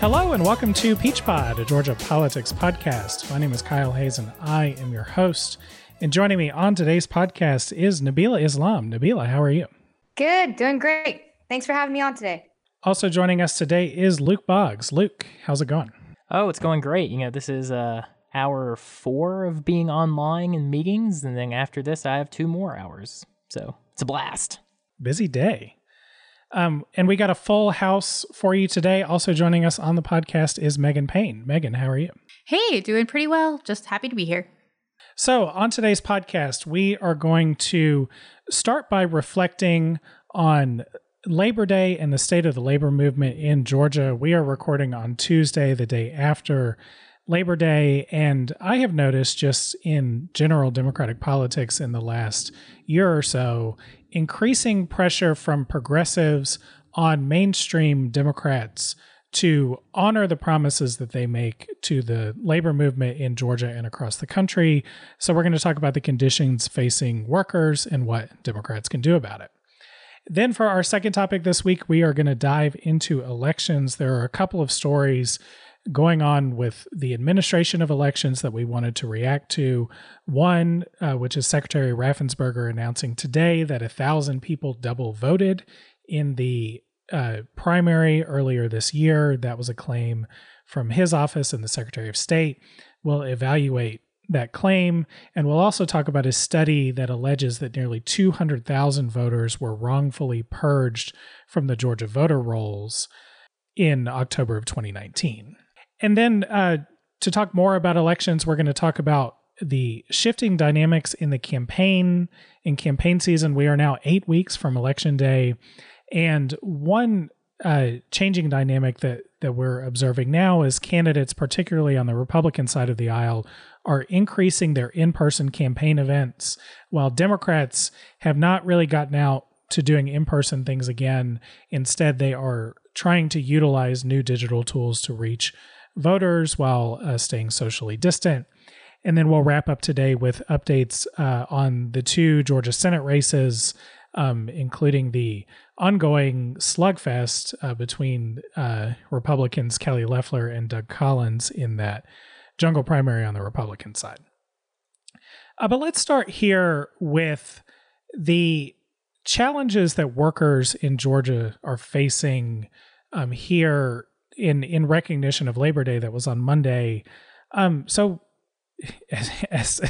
Hello and welcome to Peach Pod, a Georgia politics podcast. My name is Kyle Hayes and I am your host. And joining me on today's podcast is Nabila Islam. Nabila, how are you? Good, doing great. Thanks for having me on today. Also joining us today is Luke Boggs. Luke, how's it going? Oh, it's going great. You know, this is uh, hour four of being online in meetings, and then after this, I have two more hours. So it's a blast. Busy day. Um, and we got a full house for you today. Also joining us on the podcast is Megan Payne. Megan, how are you? Hey, doing pretty well. Just happy to be here. So, on today's podcast, we are going to start by reflecting on Labor Day and the state of the labor movement in Georgia. We are recording on Tuesday, the day after Labor Day. And I have noticed just in general Democratic politics in the last year or so, increasing pressure from progressives on mainstream Democrats to honor the promises that they make to the labor movement in Georgia and across the country. So, we're going to talk about the conditions facing workers and what Democrats can do about it. Then, for our second topic this week, we are going to dive into elections. There are a couple of stories going on with the administration of elections that we wanted to react to. One, uh, which is Secretary Raffensperger announcing today that a thousand people double voted in the uh, primary earlier this year. That was a claim from his office and the Secretary of State. will evaluate that claim, and we'll also talk about a study that alleges that nearly 200,000 voters were wrongfully purged from the Georgia voter rolls in October of 2019. And then uh, to talk more about elections, we're going to talk about the shifting dynamics in the campaign in campaign season. We are now eight weeks from election day, and one uh, changing dynamic that that we're observing now is candidates, particularly on the Republican side of the aisle, are increasing their in-person campaign events, while Democrats have not really gotten out to doing in-person things again. Instead, they are trying to utilize new digital tools to reach voters while uh, staying socially distant. And then we'll wrap up today with updates uh, on the two Georgia Senate races, um, including the ongoing slugfest uh, between uh, Republicans Kelly Loeffler and Doug Collins in that jungle primary on the Republican side. Uh, but let's start here with the challenges that workers in Georgia are facing um, here in in recognition of Labor Day that was on Monday. Um, so as,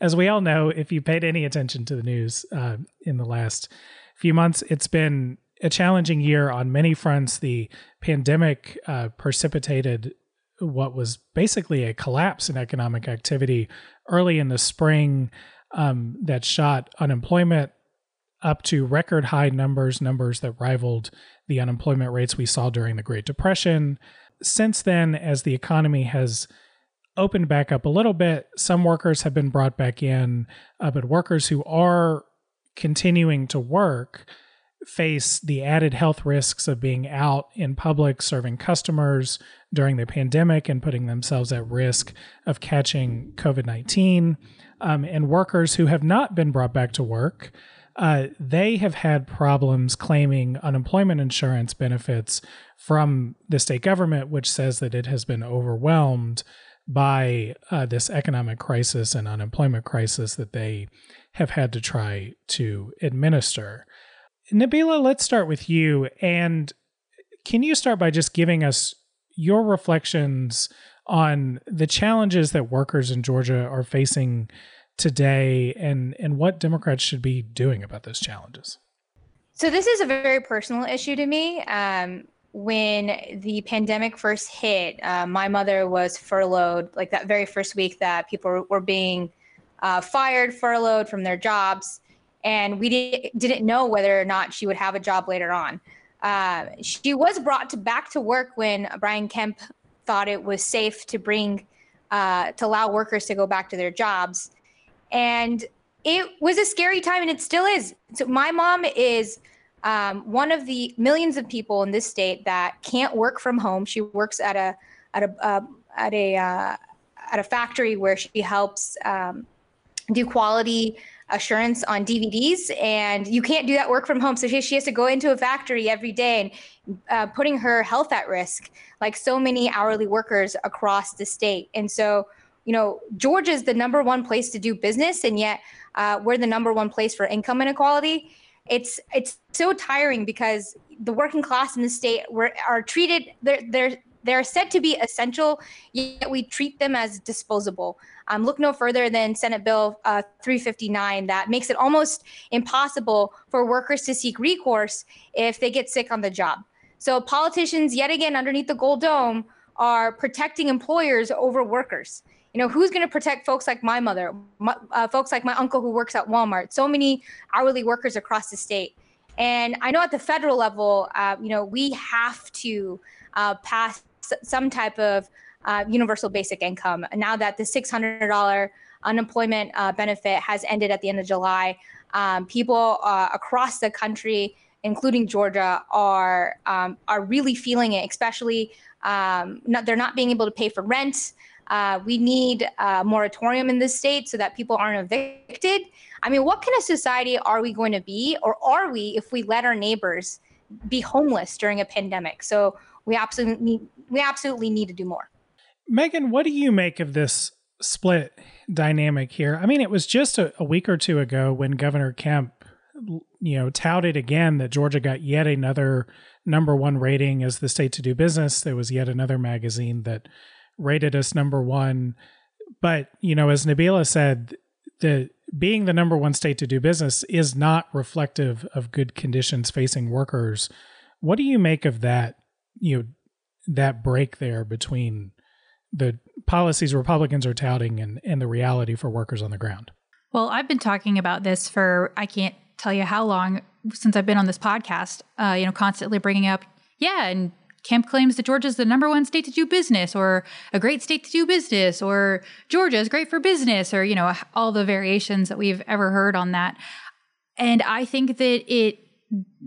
as, we all know, if you paid any attention to the news uh, in the last few months, it's been a challenging year on many fronts. The pandemic uh, precipitated what was basically a collapse in economic activity early in the spring um, that shot unemployment up to record high numbers, numbers that rivaled the unemployment rates we saw during the Great Depression. Since then, as the economy has opened back up a little bit, some workers have been brought back in, uh, but workers who are continuing to work face the added health risks of being out in public serving customers during the pandemic and putting themselves at risk of catching COVID 19. Um, and workers who have not been brought back to work uh, they have had problems claiming unemployment insurance benefits from the state government, which says that it has been overwhelmed by uh, this economic crisis and unemployment crisis that they have had to try to administer. Nabila, let's start with you. And can you start by just giving us your reflections on the challenges that workers in Georgia are facing today and and what Democrats should be doing about those challenges? So this is a very personal issue to me. Um, when the pandemic first hit, uh, my mother was furloughed, like that very first week that people were being uh, fired, furloughed from their jobs, and we di- didn't know whether or not she would have a job later on. Uh, she was brought to back to work when Brian Kemp thought it was safe to bring uh, to allow workers to go back to their jobs and it was a scary time, and it still is. So my mom is um, one of the millions of people in this state that can't work from home. She works at a at a uh, at a uh, at a factory where she helps um, do quality assurance on DVDs, and you can't do that work from home. So she, she has to go into a factory every day and uh, putting her health at risk, like so many hourly workers across the state. And so, you know, Georgia is the number one place to do business, and yet uh, we're the number one place for income inequality. It's it's so tiring because the working class in the state were, are treated they're they're they're said to be essential, yet we treat them as disposable. Um, look no further than Senate Bill uh, 359 that makes it almost impossible for workers to seek recourse if they get sick on the job. So politicians, yet again, underneath the gold dome, are protecting employers over workers. You know, who's going to protect folks like my mother, my, uh, folks like my uncle who works at Walmart, so many hourly workers across the state. And I know at the federal level, uh, you know, we have to uh, pass some type of uh, universal basic income. Now that the $600 unemployment uh, benefit has ended at the end of July, um, people uh, across the country, including Georgia, are um, are really feeling it. Especially, um, not, they're not being able to pay for rent. Uh, we need a moratorium in this state so that people aren't evicted. I mean, what kind of society are we going to be, or are we, if we let our neighbors be homeless during a pandemic? So we absolutely need, we absolutely need to do more. Megan, what do you make of this split dynamic here? I mean, it was just a, a week or two ago when Governor Kemp, you know, touted again that Georgia got yet another number one rating as the state to do business. There was yet another magazine that rated us number one. But, you know, as Nabila said, the being the number one state to do business is not reflective of good conditions facing workers. What do you make of that, you know, that break there between the policies Republicans are touting and, and the reality for workers on the ground? Well, I've been talking about this for I can't tell you how long since I've been on this podcast. Uh, you know, constantly bringing up, yeah, and Kemp claims that Georgia's the number one state to do business, or a great state to do business, or Georgia is great for business, or you know, all the variations that we've ever heard on that. And I think that it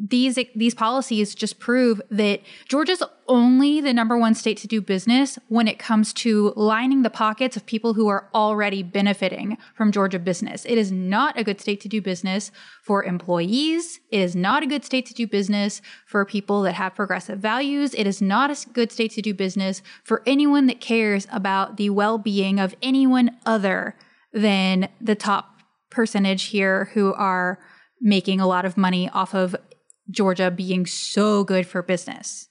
these these policies just prove that Georgia's only the number one state to do business when it comes to lining the pockets of people who are already benefiting from Georgia business. It is not a good state to do business for employees. It is not a good state to do business for people that have progressive values. It is not a good state to do business for anyone that cares about the well-being of anyone other than the top percentage here who are making a lot of money off of Georgia being so good for business.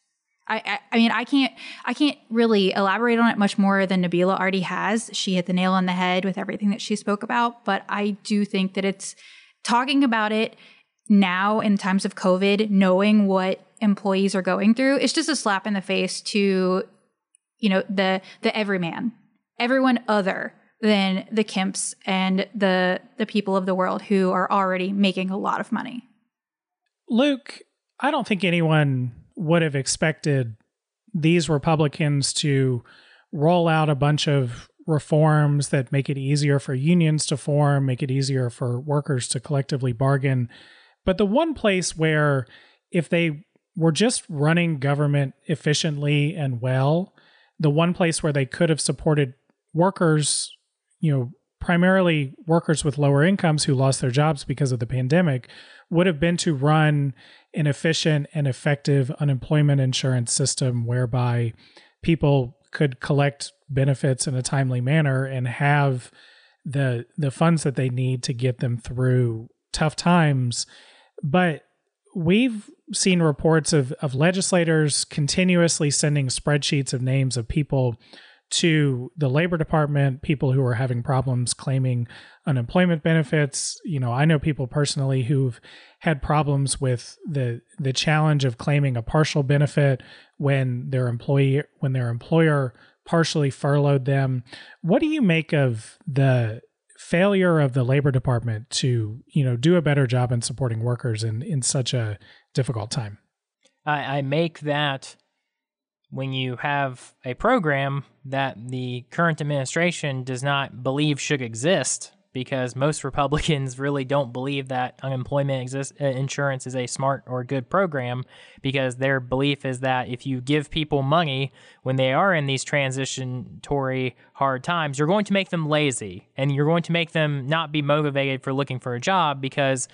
I, I, I, mean, I can't, I can't really elaborate on it much more than Nabila already has. She hit the nail on the head with everything that she spoke about. But I do think that it's talking about it now in times of COVID, knowing what employees are going through, it's just a slap in the face to, you know, the the everyman, everyone other than the Kemps and the the people of the world who are already making a lot of money. Luke, I don't think anyone would have expected these Republicans to roll out a bunch of reforms that make it easier for unions to form, make it easier for workers to collectively bargain. But the one place where, if they were just running government efficiently and well, the one place where they could have supported workers you know, primarily workers with lower incomes who lost their jobs because of the pandemic would have been to run an efficient and effective unemployment insurance system whereby people could collect benefits in a timely manner and have the the funds that they need to get them through tough times. But we've seen reports of of legislators continuously sending spreadsheets of names of people to the labor department, people who are having problems claiming unemployment benefits. You know, I know people personally who've had problems with the the challenge of claiming a partial benefit when their employee when their employer partially furloughed them. What do you make of the failure of the labor department to, you know, do a better job in supporting workers in in such a difficult time? I, I make that when you have a program that the current administration does not believe should exist because most Republicans really don't believe that unemployment exist, uh, insurance is a smart or good program because their belief is that if you give people money when they are in these transitionary hard times, you're going to make them lazy and you're going to make them not be motivated for looking for a job because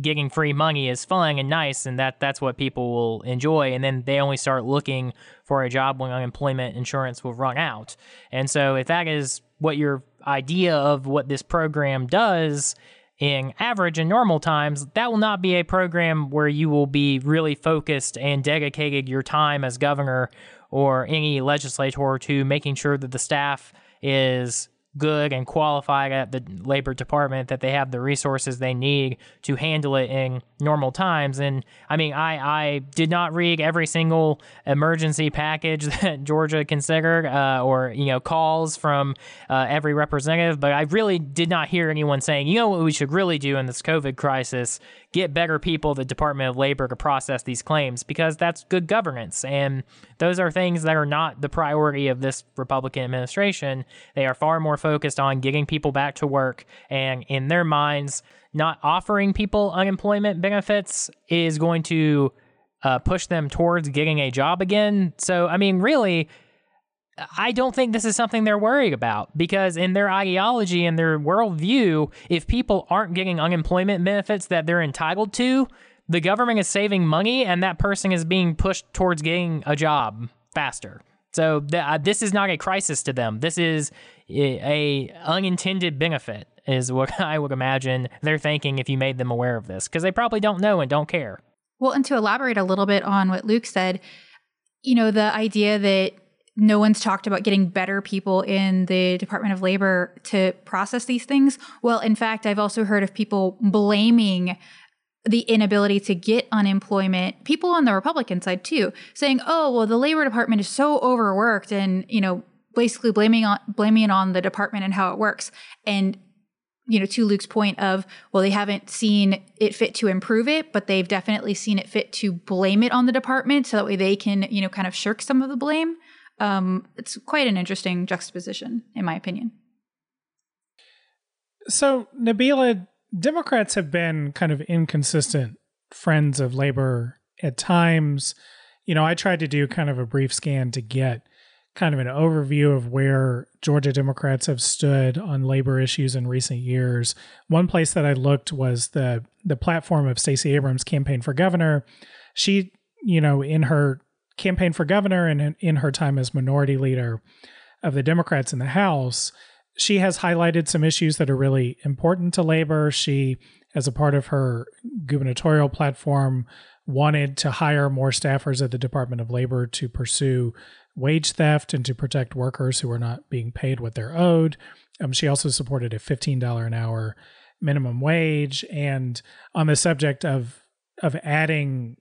getting free money is fun and nice and that that's what people will enjoy and then they only start looking for a job when unemployment insurance will run out. And so if that is what your idea of what this program does in average and normal times that will not be a program where you will be really focused and dedicated your time as governor or any legislator to making sure that the staff is good and qualified at the labor department that they have the resources they need to handle it in normal times. And i mean i i did not read every single emergency package that georgia considered uh, or you know calls from uh, every representative but i really did not hear anyone saying you know what we should really do in this covid crisis? Get better people the department of labor to process these claims because that's good governance. And those are things that are not the priority of this republican administration. They are far more focused on getting people back to work and in their minds not offering people unemployment benefits is going to uh, push them towards getting a job again so i mean really I don't think this is something they're worried about because, in their ideology and their worldview, if people aren't getting unemployment benefits that they're entitled to, the government is saving money and that person is being pushed towards getting a job faster. So th- uh, this is not a crisis to them. This is a, unintended benefit, is what I would imagine they're thinking if you made them aware of this, because they probably don't know and don't care. Well, and to elaborate a little bit on what Luke said, you know, the idea that no one's talked about getting better people in the Department of Labor to process these things. Well, in fact, I've also heard of people blaming the inability to get unemployment people on the republican side too saying oh well the labor department is so overworked and you know basically blaming on blaming it on the department and how it works. And you know to luke's point of well they haven't seen it fit to improve it but they've definitely seen it fit to blame it on the department so that way they can you know kind of shirk some of the blame. Um, it's quite an interesting juxtaposition in my opinion. So nabila Democrats have been kind of inconsistent friends of labor at times. You know, I tried to do kind of a brief scan to get kind of an overview of where Georgia Democrats have stood on labor issues in recent years. One place that I looked was the the platform of Stacey Abrams' campaign for governor. She, you know, in her campaign for governor and in, her time as minority leader of the Democrats in the House, she has highlighted some issues that are really important to labor. She, as a part of her gubernatorial platform, wanted to hire more staffers at the Department of Labor to pursue wage theft and to protect workers who are not being paid what they're owed. Um, she also supported a $15 an hour minimum wage. And on the subject of of adding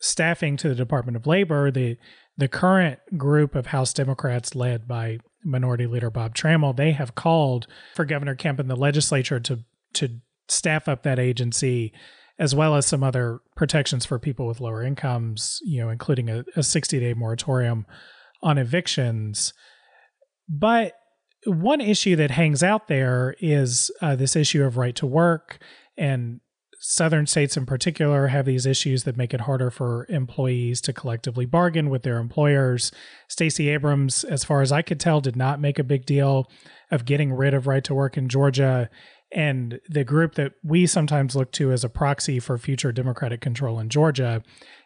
staffing to the Department of Labor, the the current group of House Democrats led by Minority Leader Bob Trammell, they have called for Governor Kemp and the legislature to to staff up that agency, as well as some other protections for people with lower incomes, you know, including a, a 60 day moratorium on evictions. But one issue that hangs out there is uh, this issue of right to work and southern states in particular have these issues that make it harder for employees to collectively bargain with their employers. Stacey Abrams, as far as I could tell, did not make a big deal of getting rid of right to work in Georgia. And the group that we sometimes look to as a proxy for future Democratic control in Georgia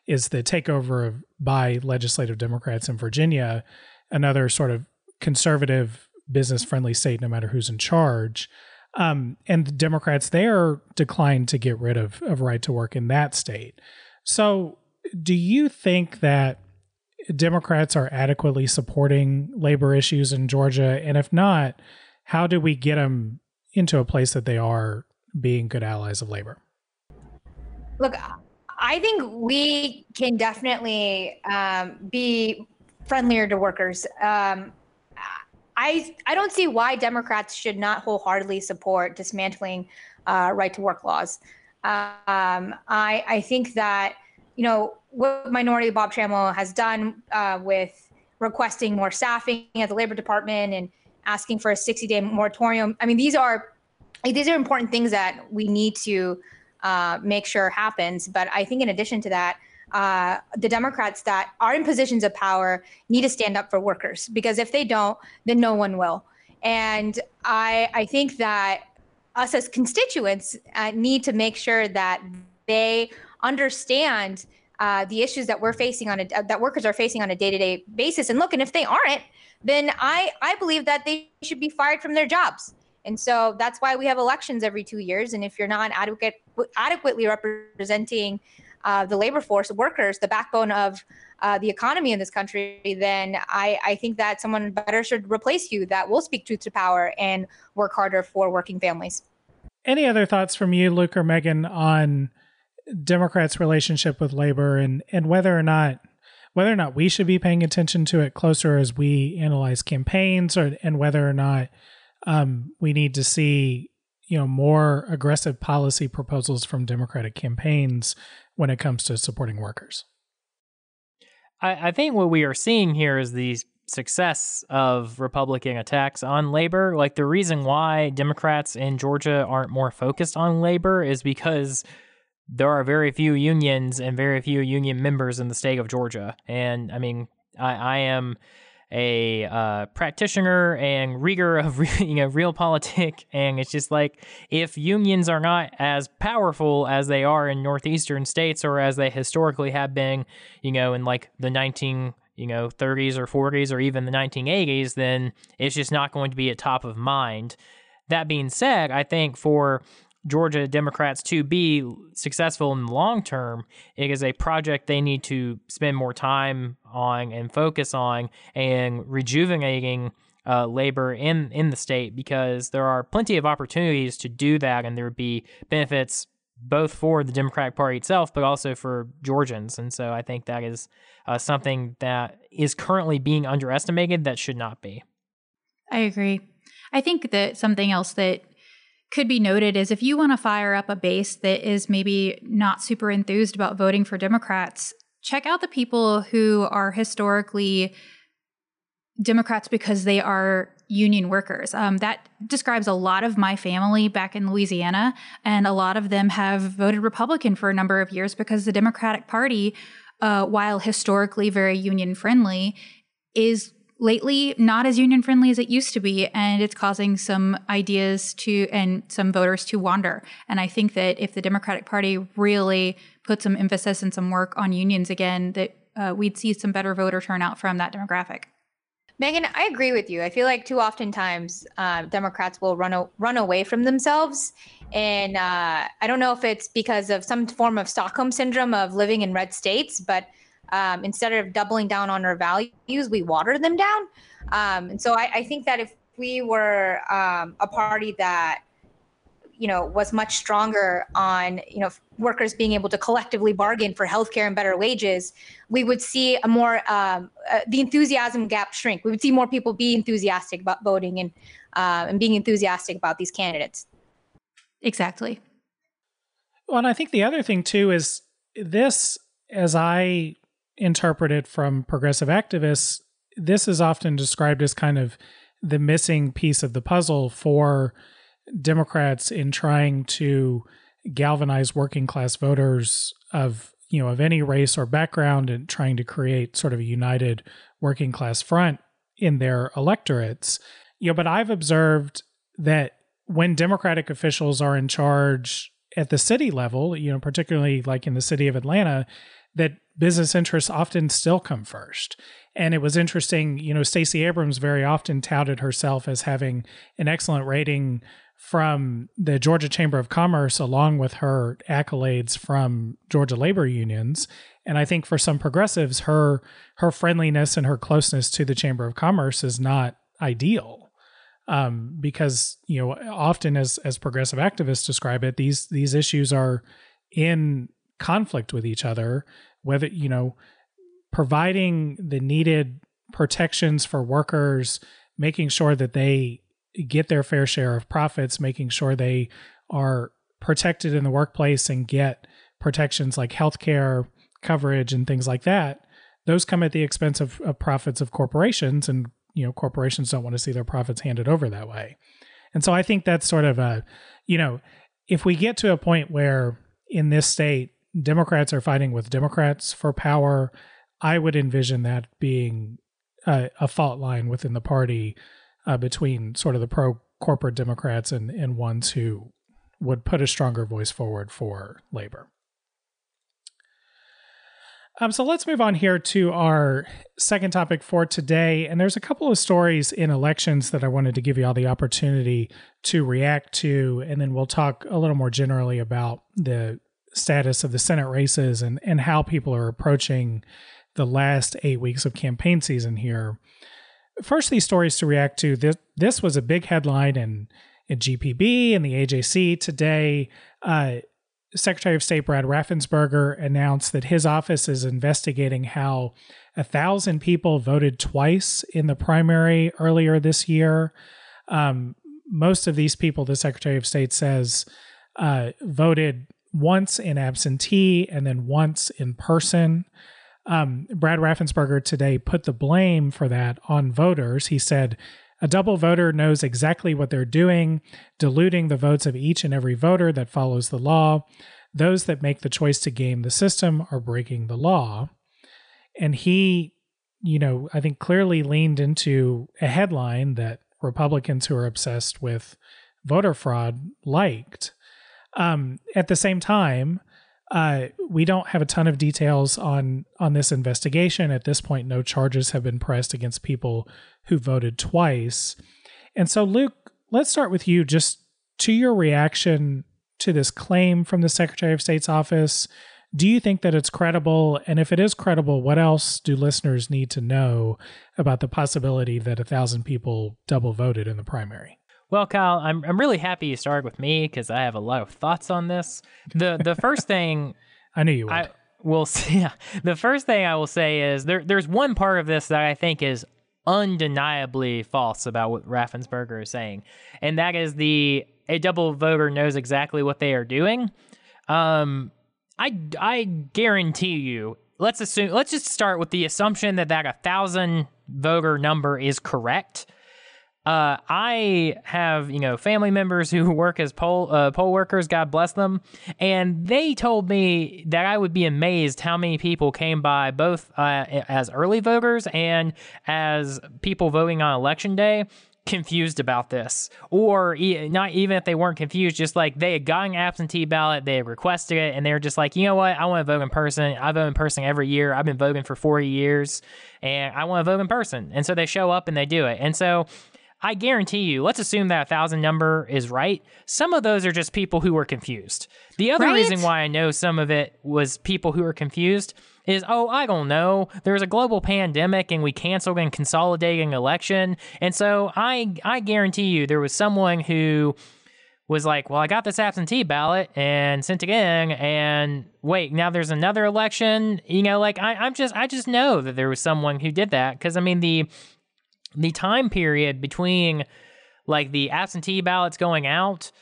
is the takeover of by legislative Democrats in Virginia, another sort of conservative, business friendly state, no matter who's in charge. Um, and the Democrats there declined to get rid of, of right to work in that state. So, do you think that Democrats are adequately supporting labor issues in Georgia? And if not, how do we get them into a place that they are being good allies of labor? Look, I think we can definitely um, be friendlier to workers. Um, I I don't see why Democrats should not wholeheartedly support dismantling uh, right to work laws. Um, I I think that you know what Minority Bob Trammell has done uh, with requesting more staffing at the Labor Department and asking for a 60 day moratorium. I mean, these are these are important things that we need to uh, make sure happens. But I think in addition to that, uh, the Democrats that are in positions of power need to stand up for workers because if they don't, then no one will. And I, I think that us as constituents uh, need to make sure that they understand uh, the issues that we're facing on a that workers are facing on a day-to-day basis. And look, and if they aren't, then I I believe that they should be fired from their jobs. And so that's why we have elections every two years. And if you're not adequate, adequately representing uh, the labor force, workers, the backbone of uh, the economy in this country, then I, I think that someone better should replace you that will speak truth to power and work harder for working families. Any other thoughts from you, Luke or Megan, on Democrats' relationship with labor and, and whether or not whether or not we should be paying attention to it closer as we analyze campaigns or and whether or not um, we need to see you know more aggressive policy proposals from Democratic campaigns when it comes to supporting workers. I, I think what we are seeing here is the success of Republican attacks on labor. Like the reason why Democrats in Georgia aren't more focused on labor is because there are very few unions and very few union members in the state of Georgia. And I mean, I, I am a uh, practitioner and rigor of you know realpolitik, and it's just like if unions are not as powerful as they are in northeastern states or as they historically have been, you know, in like the 19 you know 30s or 40s or even the 1980s, then it's just not going to be at top of mind. That being said, I think for Georgia Democrats to be successful in the long term, it is a project they need to spend more time on and focus on and rejuvenating uh, labor in, in the state because there are plenty of opportunities to do that and there would be benefits both for the Democratic Party itself, but also for Georgians. And so I think that is uh, something that is currently being underestimated that should not be. I agree. I think that something else that could be noted is if you want to fire up a base that is maybe not super enthused about voting for Democrats, check out the people who are historically Democrats because they are union workers. Um, that describes a lot of my family back in Louisiana, and a lot of them have voted Republican for a number of years because the Democratic Party, uh, while historically very union friendly, is lately not as union friendly as it used to be and it's causing some ideas to and some voters to wander. And i think that if the democratic party really put some emphasis and some work on unions again that uh, we'd see some better voter turnout from that demographic. Megan i agree with you. I feel like too often times uh, democrats will run, o- run away from themselves. And uh, i don't know if it's because of some form of stockholm syndrome of living in red states but um, instead of doubling down on our values, we water them down. Um, and so I, I, think that if we were um, a party that you know was much stronger on you know workers being able to collectively bargain for healthcare and better wages, we would see a more um, uh, the enthusiasm gap shrink. We would see more people be enthusiastic about voting and uh, and being enthusiastic about these candidates. Exactly. Well, and I think the other thing too is this, as I interpreted from progressive activists, this is often described as kind of the missing piece of the puzzle for Democrats in trying to galvanize working class voters of you know of any race or background and trying to create sort of a united working class front in their electorates. You know, but I've observed that when Democratic officials are in charge at the city level, you know, particularly like in the city of Atlanta, that business interests often still come first. And it was interesting, you know, Stacey Abrams very often touted herself as having an excellent rating from the Georgia Chamber of Commerce, along with her accolades from Georgia labor unions. And I think for some progressives, her her friendliness and her closeness to the Chamber of Commerce is not ideal. Um, because you know, often as as progressive activists describe it, these these issues are in conflict with each other, whether, you know, providing the needed protections for workers, making sure that they get their fair share of profits, making sure they are protected in the workplace and get protections like healthcare coverage and things like that. Those come at the expense of, of profits of corporations, and you know corporations don't want to see their profits handed over that way. And so I think that's sort of a, you know, if we get to a point where in this state Democrats are fighting with Democrats for power, I would envision that being a, a fault line within the party uh, between sort of the pro corporate Democrats and, and ones who would put a stronger voice forward for labor. Um, so let's move on here to our second topic for today. And there's a couple of stories in elections that I wanted to give you all the opportunity to react to. And then we'll talk a little more generally about the status of the Senate races and, and how people are approaching the last eight weeks of campaign season here. First, these stories to react to. This, this was a big headline in, in GPB and the AJC today. Uh, Secretary of State Brad Raffensperger announced that his office is investigating how a thousand people voted twice in the primary earlier this year. Um, most of these people, the Secretary of State says, uh, voted once in absentee and then once in person. Um, Brad Raffensperger today put the blame for that on voters. He said, a double voter knows exactly what they're doing, diluting the votes of each and every voter that follows the law. Those that make the choice to game the system are breaking the law. And he, you know, I think clearly leaned into a headline that Republicans who are obsessed with voter fraud liked. Um, at the same time, uh, we don't have a ton of details on on this investigation at this point. No charges have been pressed against people who voted twice, and so Luke, let's start with you. Just to your reaction to this claim from the Secretary of State's office. Do you think that it's credible? And if it is credible, what else do listeners need to know about the possibility that a thousand people double voted in the primary? Well, Kyle, I'm I'm really happy you started with me because I have a lot of thoughts on this. the The first thing I knew you would. I will say, yeah, the first thing I will say is there there's one part of this that I think is undeniably false about what Raffensperger is saying, and that is the a double voter knows exactly what they are doing. Um, I I guarantee you. Let's assume. Let's just start with the assumption that that a thousand voter number is correct uh, I have, you know, family members who work as poll uh, poll workers. God bless them, and they told me that I would be amazed how many people came by, both uh, as early voters and as people voting on election day, confused about this, or e- not even if they weren't confused, just like they had gotten absentee ballot, they had requested it, and they were just like, you know what, I want to vote in person. I vote in person every year. I've been voting for forty years, and I want to vote in person. And so they show up and they do it, and so I guarantee you, let's assume that a thousand number is right. Some of those are just people who were confused. The other right? reason why I know some of it was people who were confused is, oh, I don't know. There's a global pandemic and we canceled and consolidating election. And so I I guarantee you there was someone who was like, well, I got this absentee ballot and sent it in, and wait, now there's another election. You know, like I, I'm just, I just know that there was someone who did that because I mean the the time period between like the absentee ballots going out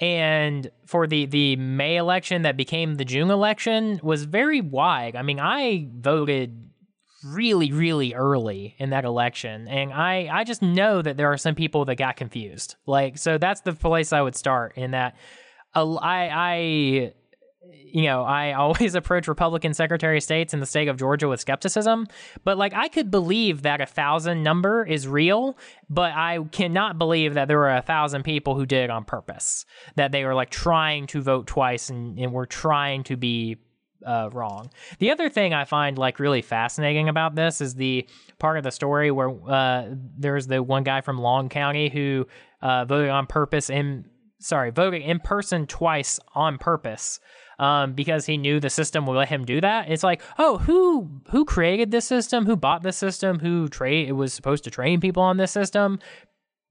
and for the the May election that became the June election was very wide. I mean, I voted really really early in that election and I I just know that there are some people that got confused. Like so that's the place I would start in that I I you know, I always approach Republican Secretary of States in the state of Georgia with skepticism. But like, I could believe that a thousand number is real, but I cannot believe that there were a thousand people who did it on purpose. That they were like trying to vote twice and, and were trying to be uh, wrong. The other thing I find like really fascinating about this is the part of the story where uh, there's the one guy from Long County who uh, voted on purpose in sorry voted in person twice on purpose um, because he knew the system would let him do that. It's like, oh, who who created this system? Who bought this system? Who trade? It was supposed to train people on this system.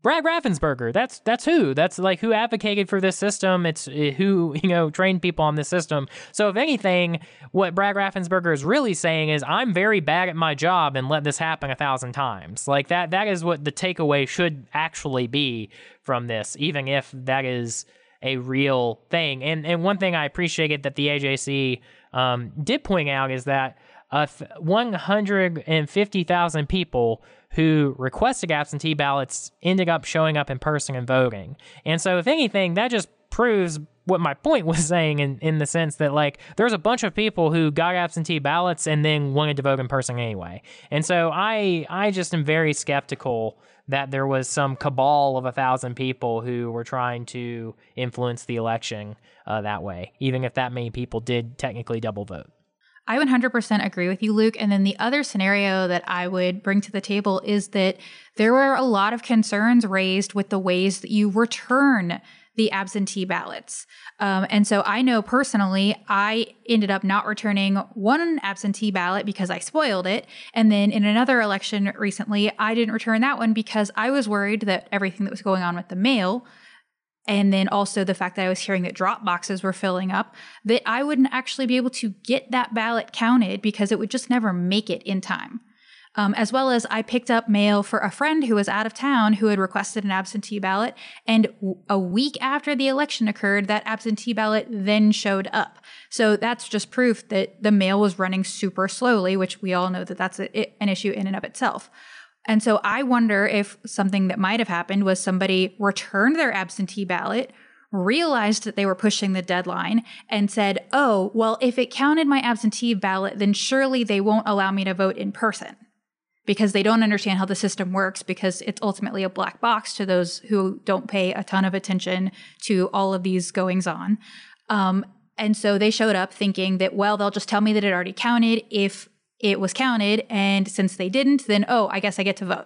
Brad Raffensperger. That's that's who. That's like who advocated for this system. It's uh, who you know trained people on this system. So if anything, what Brad Raffensperger is really saying is, I'm very bad at my job and let this happen a thousand times. Like that. That is what the takeaway should actually be from this, even if that is a real thing. And and one thing I appreciated that the AJC um, did point out is that uh, 150,000 people who requested absentee ballots ending up showing up in person and voting. And so, if anything, that just proves what my point was saying in, in the sense that like there's a bunch of people who got absentee ballots and then wanted to vote in person anyway. And so I I just am very skeptical that there was some cabal of a thousand people who were trying to influence the election uh, that way, even if that many people did technically double vote. I 100% agree with you, Luke. And then the other scenario that I would bring to the table is that there were a lot of concerns raised with the ways that you return the absentee ballots. Um, and so I know personally, I ended up not returning one absentee ballot because I spoiled it. And then in another election recently, I didn't return that one because I was worried that everything that was going on with the mail and then also the fact that I was hearing that drop boxes were filling up, that I wouldn't actually be able to get that ballot counted because it would just never make it in time. Um, as well as I picked up mail for a friend who was out of town who had requested an absentee ballot. And w- a week after the election occurred, that absentee ballot then showed up. So that's just proof that the mail was running super slowly, which we all know that that's a, an issue in and of itself. And so I wonder if something that might have happened was somebody returned their absentee ballot, realized that they were pushing the deadline, and said, oh, well, if it counted my absentee ballot, then surely they won't allow me to vote in person because they don't understand how the system works because it's ultimately a black box to those who don't pay a ton of attention to all of these goings on. Um, and so they showed up thinking that, well, they'll just tell me that it already counted if it was counted. And since they didn't, then, oh, I guess I get to vote.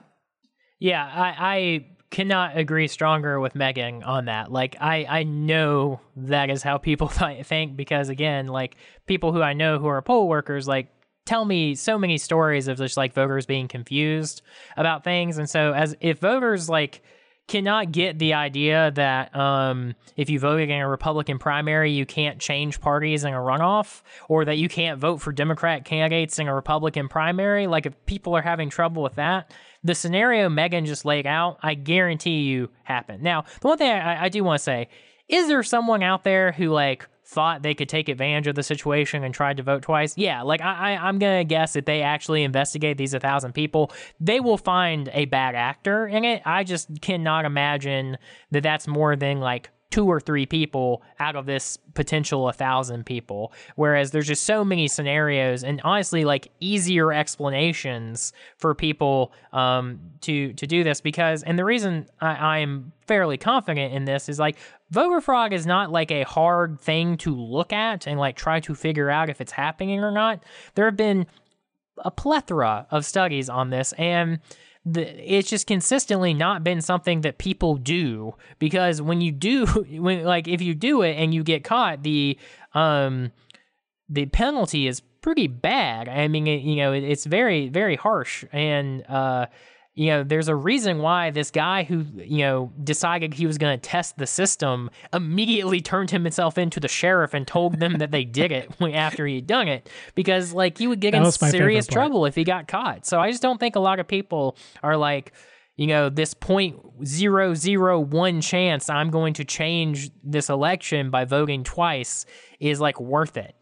Yeah, I, I cannot agree stronger with Megan on that. Like, I, I know that is how people think because, again, like people who I know who are poll workers, like tell me so many stories of just like voters being confused about things. And so, as if voters like cannot get the idea that um, if you vote in a Republican primary, you can't change parties in a runoff, or that you can't vote for Democrat candidates in a Republican primary. Like, if people are having trouble with that, the scenario Megan just laid out, I guarantee you happened. Now, the one thing I, I do want to say is there someone out there who, like, thought they could take advantage of the situation and tried to vote twice, yeah, like I, I am gonna guess that they actually investigate these a thousand people, they will find a bad actor in it. I just cannot imagine that that's more than like two or three people out of this potential a thousand people. Whereas there's just so many scenarios and honestly like easier explanations for people um, to to do this because and the reason I, I'm fairly confident in this is like voter fraud is not like a hard thing to look at and like try to figure out if it's happening or not. There have been a plethora of studies on this and the, it's just consistently not been something that people do. Because when you do when like if you do it and you get caught the um the penalty is pretty bad. I mean it, you know it, it's very very harsh. And uh you know, there's a reason why this guy who, you know, decided he was going to test the system immediately turned himself into the sheriff and told them that they did it after he had done it because, like, he would get that in serious trouble if he got caught. So I just don't think a lot of people are like, you know, this point zero zero one chance I'm going to change this election by voting twice is like worth it.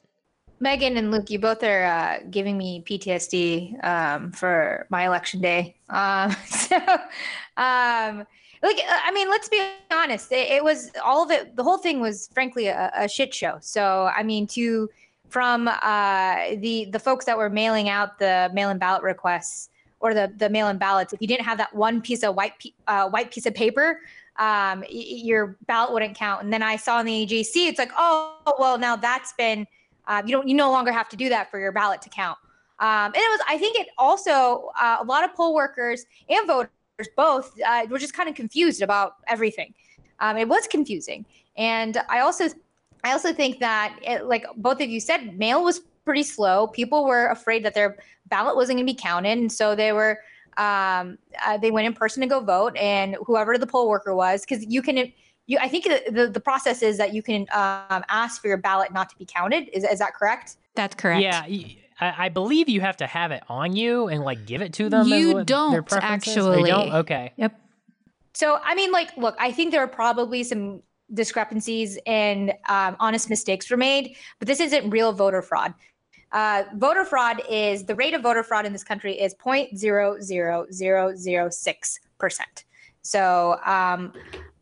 Megan and Luke, you both are uh, giving me PTSD um, for my election day. Um, so, um, like, uh, I mean, let's be honest. It, it, was all of it. The whole thing was, frankly, a, a shit show. So, I mean, to from uh, the the folks that were mailing out the mail-in ballot requests or the the mail-in ballots, if you didn't have that one piece of white uh, white piece of paper, um, your ballot wouldn't count. And then I saw in the AJC, it's like, oh, well, now that's been um, you don't you no longer have to do that for your ballot to count. Um, and it was I think it also uh, a lot of poll workers and voters both uh, were just kind of confused about everything. Um, it was confusing, and I also I also think that it, like both of you said, mail was pretty slow. People were afraid that their ballot wasn't going to be counted, and so they were um, uh, they went in person to go vote, and whoever the poll worker was, because you can you, I think the, the process is that you can um, ask for your ballot not to be counted. Is, is that correct? That's correct. Yeah. I, I believe you have to have it on you and like give it to them. You don't actually. They don't? Okay. Yep. So, I mean, like, look, I think there are probably some discrepancies and um, honest mistakes were made, but this isn't real voter fraud. Uh, voter fraud is the rate of voter fraud in this country is 0.00006%. So um,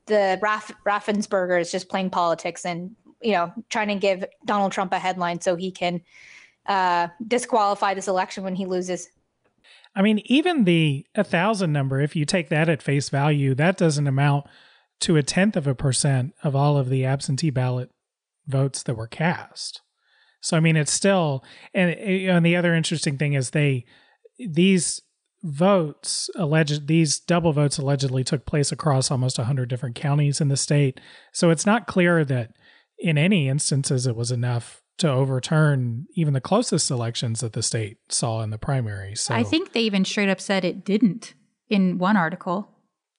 the Raff, Raffensperger is just playing politics and, you know, trying to give Donald Trump a headline so he can uh, disqualify this election when he loses. I mean, even the a thousand number, if you take that at face value, that doesn't amount to a tenth of a percent of all of the absentee ballot votes that were cast. So I mean, it's still, and, and the other interesting thing is they these votes alleged these double votes allegedly took place across almost 100 different counties in the state. So it's not clear that in any instances it was enough to overturn even the closest elections that the state saw in the primary. So I think they even straight up said it didn't in one article.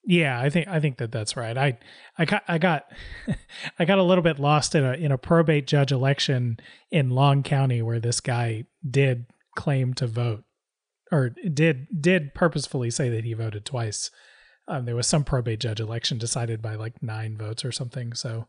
yeah i think i think that that's right. I i got i got i got a little bit lost in a in a probate judge election in long county where this guy did claim to vote or did did purposefully say that he voted twice. Um, there was some probate judge election decided by like nine votes or something. So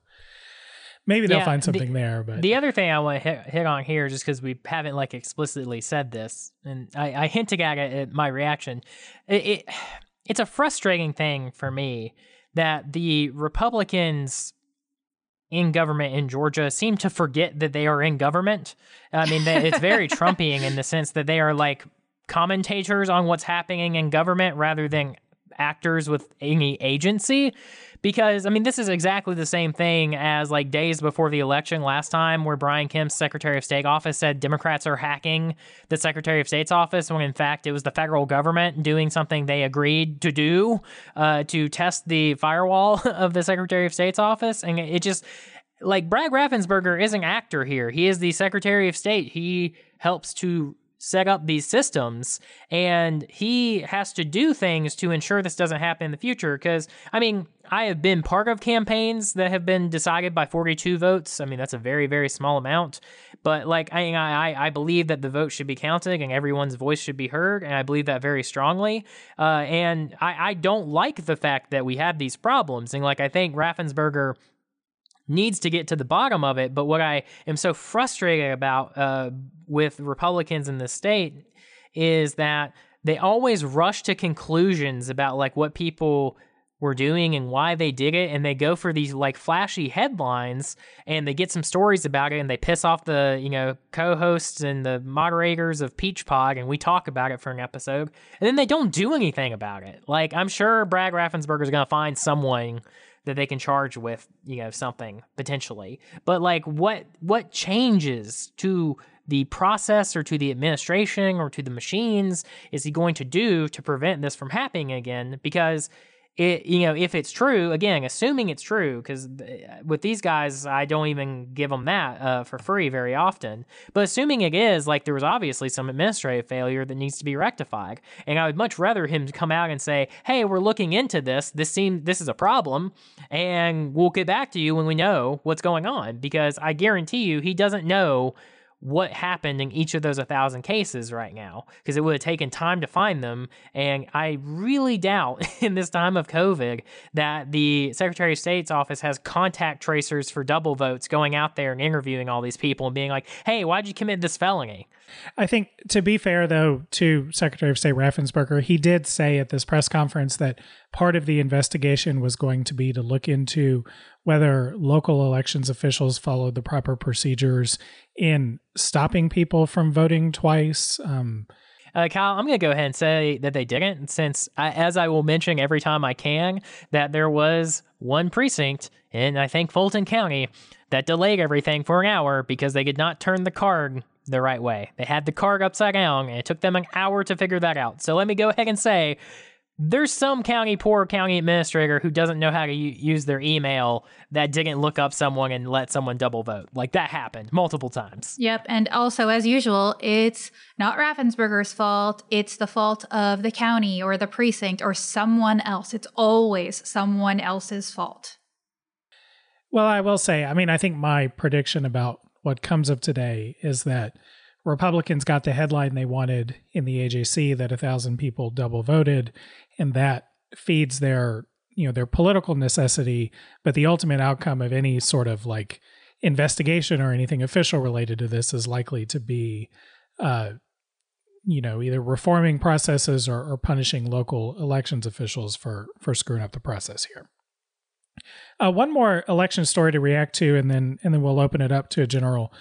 maybe they'll Yeah, find the- something there. But The other thing I want to hit, hit on here, just because we haven't like explicitly said this, and I, I hinted at it at my reaction, it, it it's a frustrating thing for me that the Republicans in government in Georgia seem to forget that they are in government. I mean, it's very Trumpian in the sense that they are like commentators on what's happening in government rather than actors with any agency because I mean this is exactly the same thing as like days before the election last time where Brian Kemp's Secretary of State office said Democrats are hacking the Secretary of State's office when in fact it was the federal government doing something they agreed to do uh, to test the firewall of the Secretary of State's office and it just like Brad Raffensperger is an actor here. He is the Secretary of State. He helps to set up these systems and he has to do things to ensure this doesn't happen in the future because i mean i have been part of campaigns that have been decided by 42 votes. I mean that's a very very small amount. But like i i, I believe that the vote should be counted and everyone's voice should be heard and i believe that very strongly. Uh, and I, I don't like the fact that we have these problems. And like i think raffensperger needs to get to the bottom of it. But what I am so frustrated about uh, with Republicans in the state is that they always rush to conclusions about like what people were doing and why they did it and they go for these like flashy headlines and they get some stories about it and they piss off the you know co-hosts and the moderators of peach pod and we talk about it for an episode and then they don't do anything about it like i'm sure brad raffensperger is going to find someone that they can charge with you know something potentially. But like what what changes to the process or to the administration or to the machines is he going to do to prevent this from happening again? Because it you know if it's true again assuming it's true because with these guys i don't even give them that uh, for free very often. But assuming it is like there was obviously some administrative failure that needs to be rectified. And i would much rather him come out and say hey we're looking into this. This seems this is a problem. And we'll get back to you when we know what's going on. Because i guarantee you he doesn't know what happened in each of those 1,000 cases right now because it would have taken time to find them. And I really doubt in this time of COVID that the Secretary of State's office has contact tracers for double votes going out there and interviewing all these people and being like, hey, why'd you commit this felony? I think to be fair, though, to Secretary of State Raffensperger, he did say at this press conference that part of the investigation was going to be to look into whether local elections officials followed the proper procedures in stopping people from voting twice. Um, Uh, Kyle, I'm going to go ahead and say that they didn't, since, I, as I will mention every time I can, that there was one precinct in, I think, Fulton County that delayed everything for an hour because they could not turn the card the right way. They had the card upside down, and it took them an hour to figure that out. So let me go ahead and say there's some county, poor county administrator who doesn't know how to u- use their email that didn't look up someone and let someone double vote. Like that happened multiple times. Yep. And also, as usual, it's not Raffensperger's fault. It's the fault of the county or the precinct or someone else. It's always someone else's fault. Well, I will say, I mean, I think my prediction about what comes of today is that Republicans got the headline they wanted in the AJC that a thousand people double voted, and that feeds their you know their political necessity. But the ultimate outcome of any sort of like investigation or anything official related to this is likely to be, uh, you know, either reforming processes or, or punishing local elections officials for for screwing up the process here. Uh, one more election story to react to, and then and then we'll open it up to a general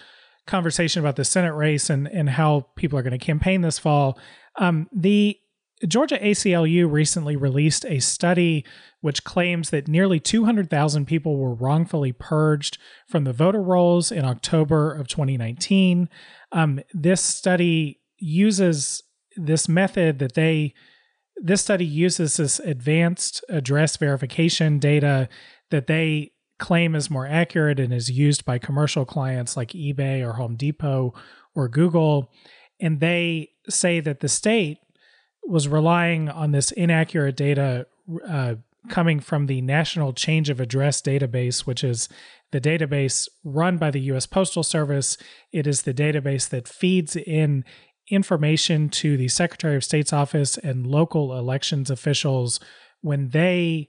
conversation about the Senate race and and how people are going to campaign this fall. Um, the Georgia ACLU recently released a study which claims that nearly 200,000 people were wrongfully purged from the voter rolls in October of 2019. Um, this study uses this method that they this study uses this advanced address verification data that they claim is more accurate and is used by commercial clients like eBay or Home Depot or Google. And they say that the state was relying on this inaccurate data uh, coming from the National Change of Address database, which is the database run by the US Postal Service. It is the database that feeds in information to the Secretary of State's office and local elections officials when they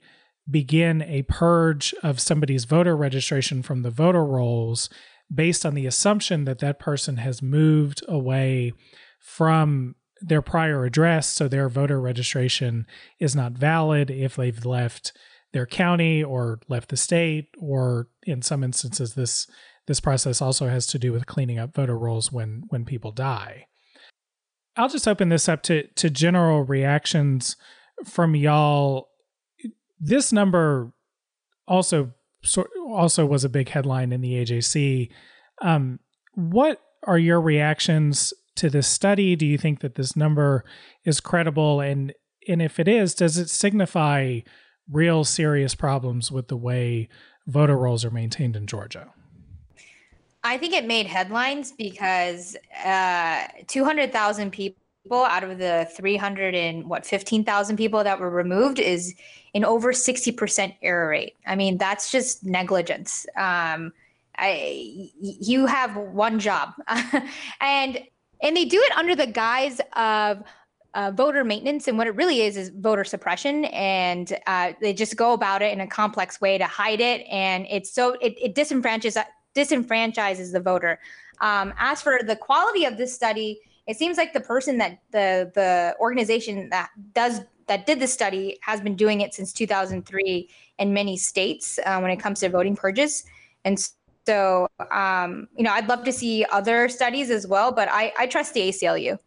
begin a purge of somebody's voter registration from the voter rolls based on the assumption that that person has moved away from their prior address so their voter registration is not valid if they've left their county or left the state or in some instances this this process also has to do with cleaning up voter rolls when when people die i'll just open this up to to general reactions from y'all this number also also was a big headline in the AJC. Um, what are your reactions to this study? Do you think that this number is credible? And and if it is, does it signify real serious problems with the way voter rolls are maintained in Georgia? I think it made headlines because uh, 200,000 people out of the 300 and what 15,000 people that were removed is an over 60% error rate. I mean, that's just negligence. Um, I, you have one job, and and they do it under the guise of uh, voter maintenance, and what it really is is voter suppression, and uh, they just go about it in a complex way to hide it, and it's so it, it disenfranchises disenfranchises the voter. Um, as for the quality of this study, it seems like the person that the the organization that does that did the study has been doing it since 2003 in many states uh, when it comes to voting purges. And so, um, you know, I'd love to see other studies as well, but I, I trust the ACLU.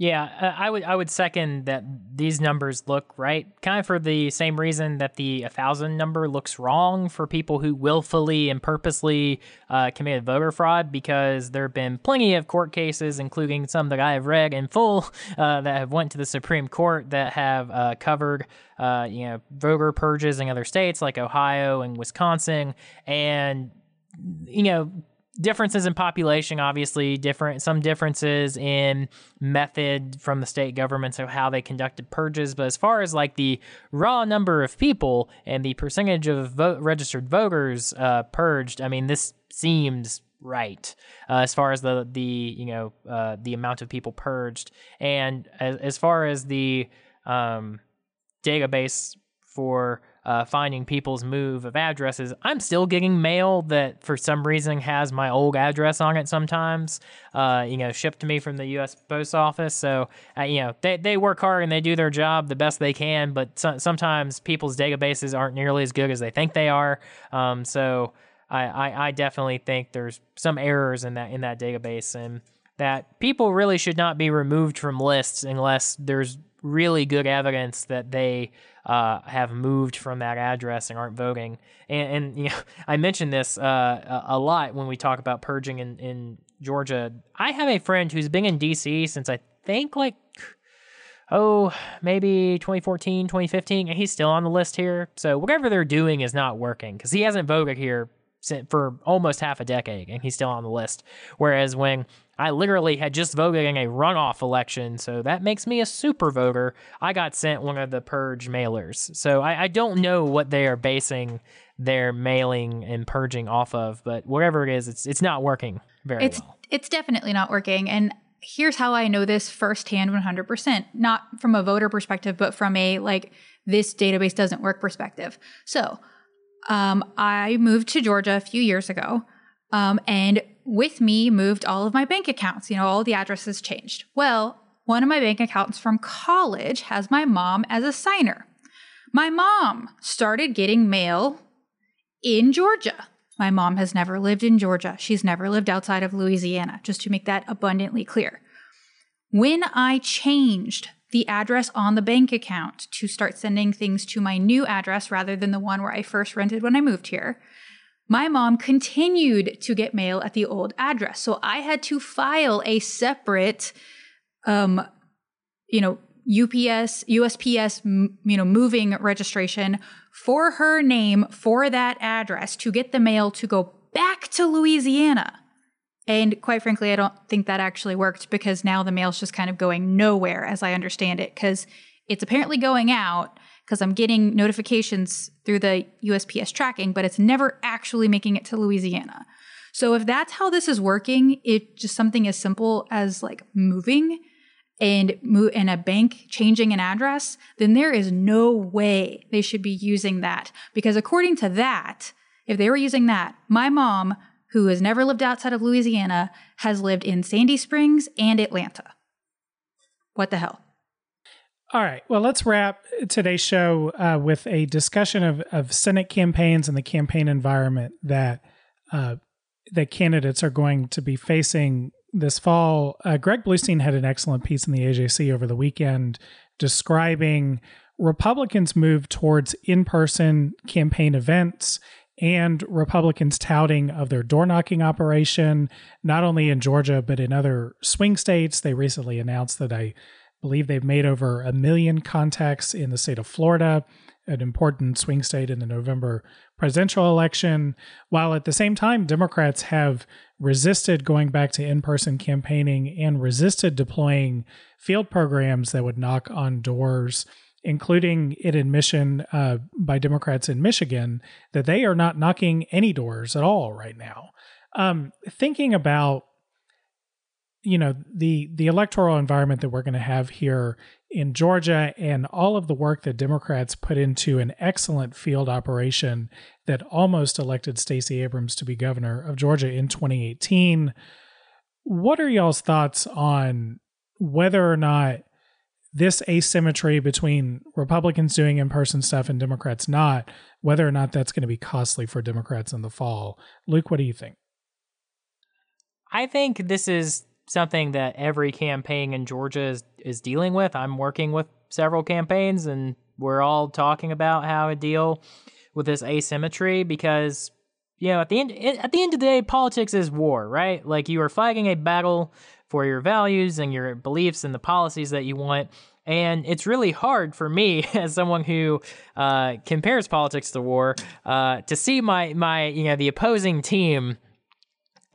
Yeah, uh, I would I would second that these numbers look right, kind of for the same reason that the 1000 number looks wrong for people who willfully and purposely uh, committed voter fraud, because there have been plenty of court cases, including some that I have read in full, uh, that have went to the Supreme Court that have uh, covered, uh, you know, voter purges in other states like Ohio and Wisconsin, and you know differences in population obviously different some differences in method from the state governments of how they conducted purges. But as far as like the raw number of people and the percentage of vote, registered voters uh, purged i mean this seems right uh, as far as the the you know uh, the amount of people purged. And as, as far as the um, database for uh, finding people's move of addresses. I'm still getting mail that for some reason has my old address on it sometimes, uh, you know, shipped to me from the U.S. Post Office. So, uh, you know, they, they work hard and they do their job the best they can, but so, sometimes people's databases aren't nearly as good as they think they are. Um, so, I, I, I definitely think there's some errors in that in that database and that people really should not be removed from lists unless there's really good evidence that they uh, have moved from that address and aren't voting. And, and you know, I mentioned this uh, a lot when we talk about purging in, in Georgia. I have a friend who's been in DC since I think like oh, maybe 2014, 2015, and he's still on the list here. So whatever they're doing is not working because he hasn't voted here for almost half a decade and he's still on the list. Whereas when I literally had just voted in a runoff election, so that makes me a super voter. I got sent one of the purge mailers. So I, I don't know what they are basing their mailing and purging off of, but whatever it is, it's it's not working very it's, well. It's definitely not working. And here's how I know this firsthand 100%, not from a voter perspective, but from a like this database doesn't work perspective. So Um, I moved to Georgia a few years ago, um, and with me moved all of my bank accounts. You know, all the addresses changed. Well, one of my bank accounts from college has my mom as a signer. My mom started getting mail in Georgia. My mom has never lived in Georgia. She's never lived outside of Louisiana, just to make that abundantly clear. When I changed the address on the bank account to start sending things to my new address rather than the one where I first rented when I moved here, my mom continued to get mail at the old address. So I had to file a separate, um, you know, UPS, USPS, you know, moving registration for her name for that address to get the mail to go back to Louisiana. And quite frankly, I don't think that actually worked because now the mail's just kind of going nowhere as I understand it because it's apparently going out because I'm getting notifications through the USPS tracking, but it's never actually making it to Louisiana. So if that's how this is working, it just something as simple as like moving and move and a bank changing an address, then there is no way they should be using that because according to that, if they were using that, my mom, who has never lived outside of Louisiana, has lived in Sandy Springs and Atlanta. What the hell? All right. Well, let's wrap today's show uh, with a discussion of, of Senate campaigns and the campaign environment that uh, that candidates are going to be facing this fall. Uh, Greg Bluestein had an excellent piece in the AJC over the weekend describing Republicans' move towards in person campaign events and Republicans touting of their door knocking operation, not only in Georgia, but in other swing states. They recently announced that I believe they've made over a million contacts in the state of Florida, an important swing state in the November presidential election, while at the same time, Democrats have resisted going back to in person campaigning and resisted deploying field programs that would knock on doors. Including an admission uh, by Democrats in Michigan that they are not knocking any doors at all right now. Um, thinking about you know the the electoral environment that we're going to have here in Georgia and all of the work that Democrats put into an excellent field operation that almost elected Stacey Abrams to be governor of Georgia in 2018. What are y'all's thoughts on whether or not this asymmetry between Republicans doing in person stuff and Democrats not, whether or not that's going to be costly for Democrats in the fall? Luke, what do you think? I think this is something that every campaign in Georgia is, is dealing with. I'm working with several campaigns, and we're all talking about how to deal with this asymmetry because you know at the end at the end of the day, politics is war, right? Like you are fighting a battle for your values and your beliefs and the policies that you want. And it's really hard for me, as someone who uh, compares politics to war, uh, to see my my you know the opposing team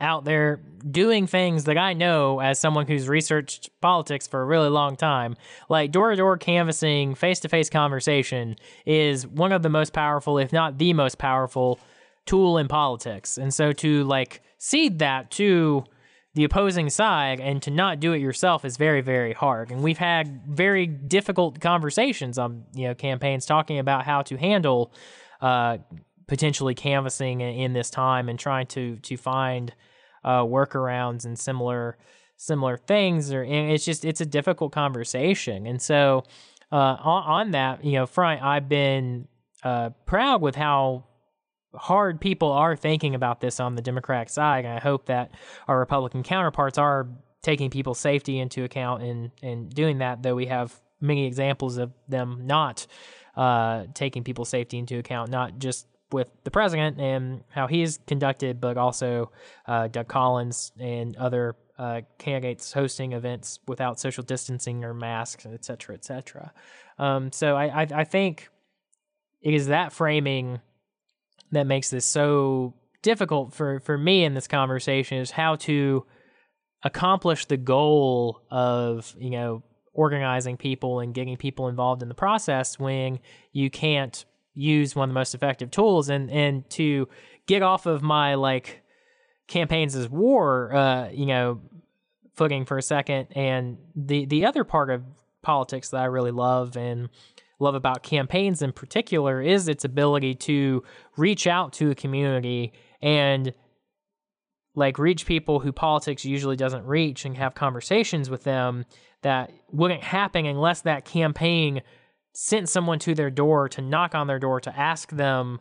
out there doing things that I know as someone who's researched politics for a really long time. Like door to door canvassing, face to face conversation is one of the most powerful, if not the most powerful, tool in politics. And so to like cede that to the opposing side and to not do it yourself is very very hard and we've had very difficult conversations on you know campaigns talking about how to handle uh, potentially canvassing in, this time and trying to to find uh, workarounds and similar similar things. Or it's just it's a difficult conversation. And so uh, on, on, that you know front, I've been uh, proud with how hard people are thinking about this on the Democratic side, and I hope that our Republican counterparts are taking people's safety into account and and doing that. Though we have many examples of them not uh, taking people's safety into account, not just with the president and how he's conducted, but also uh, Doug Collins and other uh, candidates hosting events without social distancing or masks, et cetera, et cetera. Um, so I, I, I think it is that framing that makes this so difficult for, for me in this conversation is how to accomplish the goal of, you know, organizing people and getting people involved in the process when you can't use one of the most effective tools and and to get off of my like campaigns as war uh you know footing for a second. And the the other part of politics that I really love and love about campaigns in particular is its ability to reach out to a community and like reach people who politics usually doesn't reach and have conversations with them that wouldn't happen unless that campaign sent someone to their door to knock on their door to ask them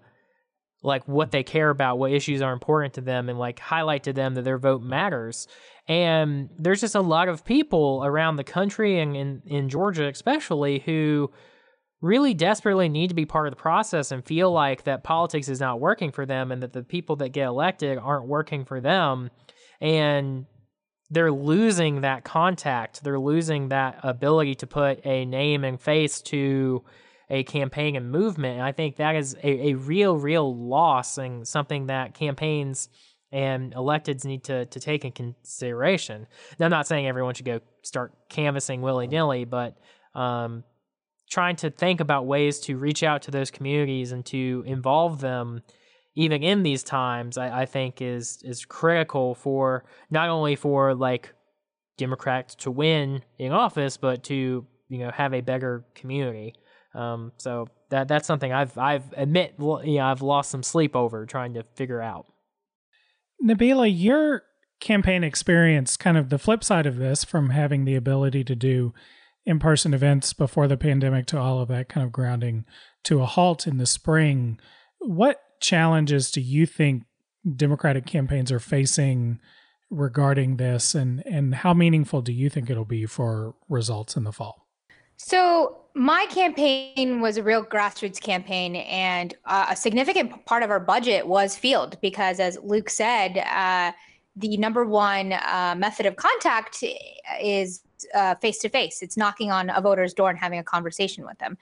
like what they care about, what issues are important to them, and like highlight to them that their vote matters. And there's just a lot of people around the country and in, in Georgia especially who really desperately need to be part of the process and feel like that politics is not working for them and that the people that get elected aren't working for them. And they're losing that contact. They're losing that ability to put a name and face to a campaign and movement. And I think that is a, a real, real loss and something that campaigns and electeds need to, to take in consideration. Now, I'm not saying everyone should go start canvassing willy nilly, but um, trying to think about ways to reach out to those communities and to involve them even in these times, I, I think is is critical for not only for like Democrats to win in office, but to you know have a better community. Um, so that that's something I've I've admit you know I've lost some sleep over trying to figure out. Nabila, your campaign experience, kind of the flip side of this, from having the ability to do in person events before the pandemic to all of that kind of grounding to a halt in the spring. What challenges do you think Democratic campaigns are facing regarding this, and and how meaningful do you think it'll be for results in the fall? So my campaign was a real grassroots campaign, and uh, a significant part of our budget was field because, as Luke said, uh, the number one uh, method of contact is face to face. It's knocking on a voter's door and having a conversation with them.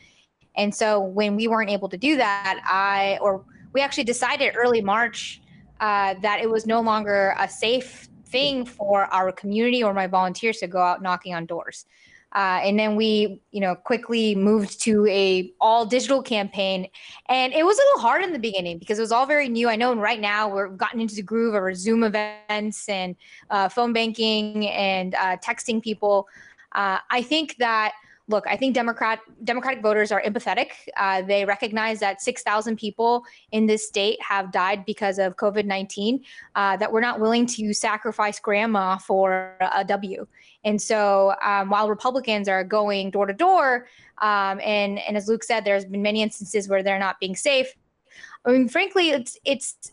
And so when we weren't able to do that, I or we actually decided early March uh, that it was no longer a safe thing for our community or my volunteers to go out knocking on doors. Uh, and then we, you know, quickly moved to a all digital campaign, and it was a little hard in the beginning because it was all very new. I know right now we're gotten into the groove of our Zoom events and uh, phone banking and uh, texting people. Uh, I think that look, I think Democrat Democratic voters are empathetic. Uh, they recognize that 6,000 people in this state have died because of COVID 19. Uh, that we're not willing to sacrifice grandma for a W. And so, um, while Republicans are going door to door, um, and and as Luke said, there's been many instances where they're not being safe. I mean, frankly, it's it's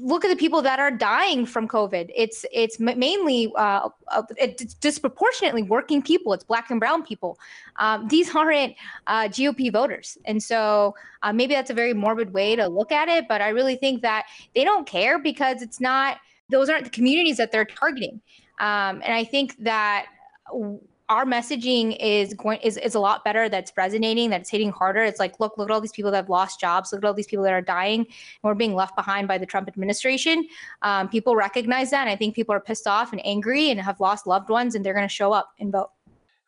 look at the people that are dying from COVID. It's it's mainly uh, uh, it's disproportionately working people. It's black and brown people. Um, these aren't uh, GOP voters, and so uh, maybe that's a very morbid way to look at it. But I really think that they don't care because it's not those aren't the communities that they're targeting. Um, and I think that our messaging is going is, is a lot better that's resonating that's hitting harder. It's like look look at all these people that have lost jobs. Look at all these people that are dying. And we're being left behind by the trump administration. Um, people recognize that and i think people are pissed off and angry and have lost loved ones and they're going to show up and vote.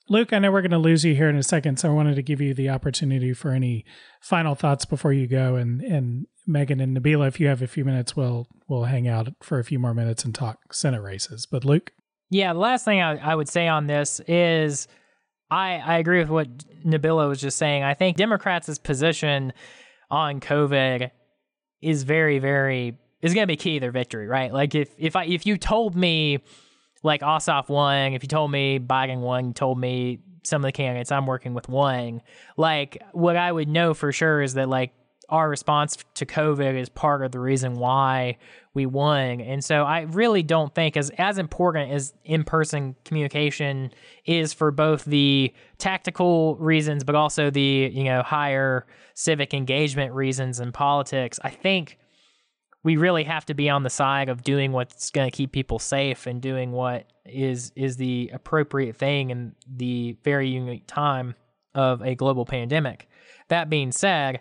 Luke i know we're going to lose you here in a second so i wanted to give you the opportunity for any final thoughts before you go. And and megan and nabila if you have a few minutes we'll we'll hang out for a few more minutes and talk senate races. But luke yeah, the last thing I, I would say on this is I, I agree with what Nabila was just saying. I think Democrats' position on COVID is very, very is going to be key to their victory, right? Like if if I if you told me like Ossoff won, if you told me Biden won, told me some of the candidates I'm working with won, like what I would know for sure is that like our response to COVID is part of the reason why we won. And so I really don't think as as important as in-person communication is for both the tactical reasons but also the, you know, higher civic engagement reasons in politics. I think we really have to be on the side of doing what's going to keep people safe and doing what is is the appropriate thing in the very unique time of a global pandemic. That being said,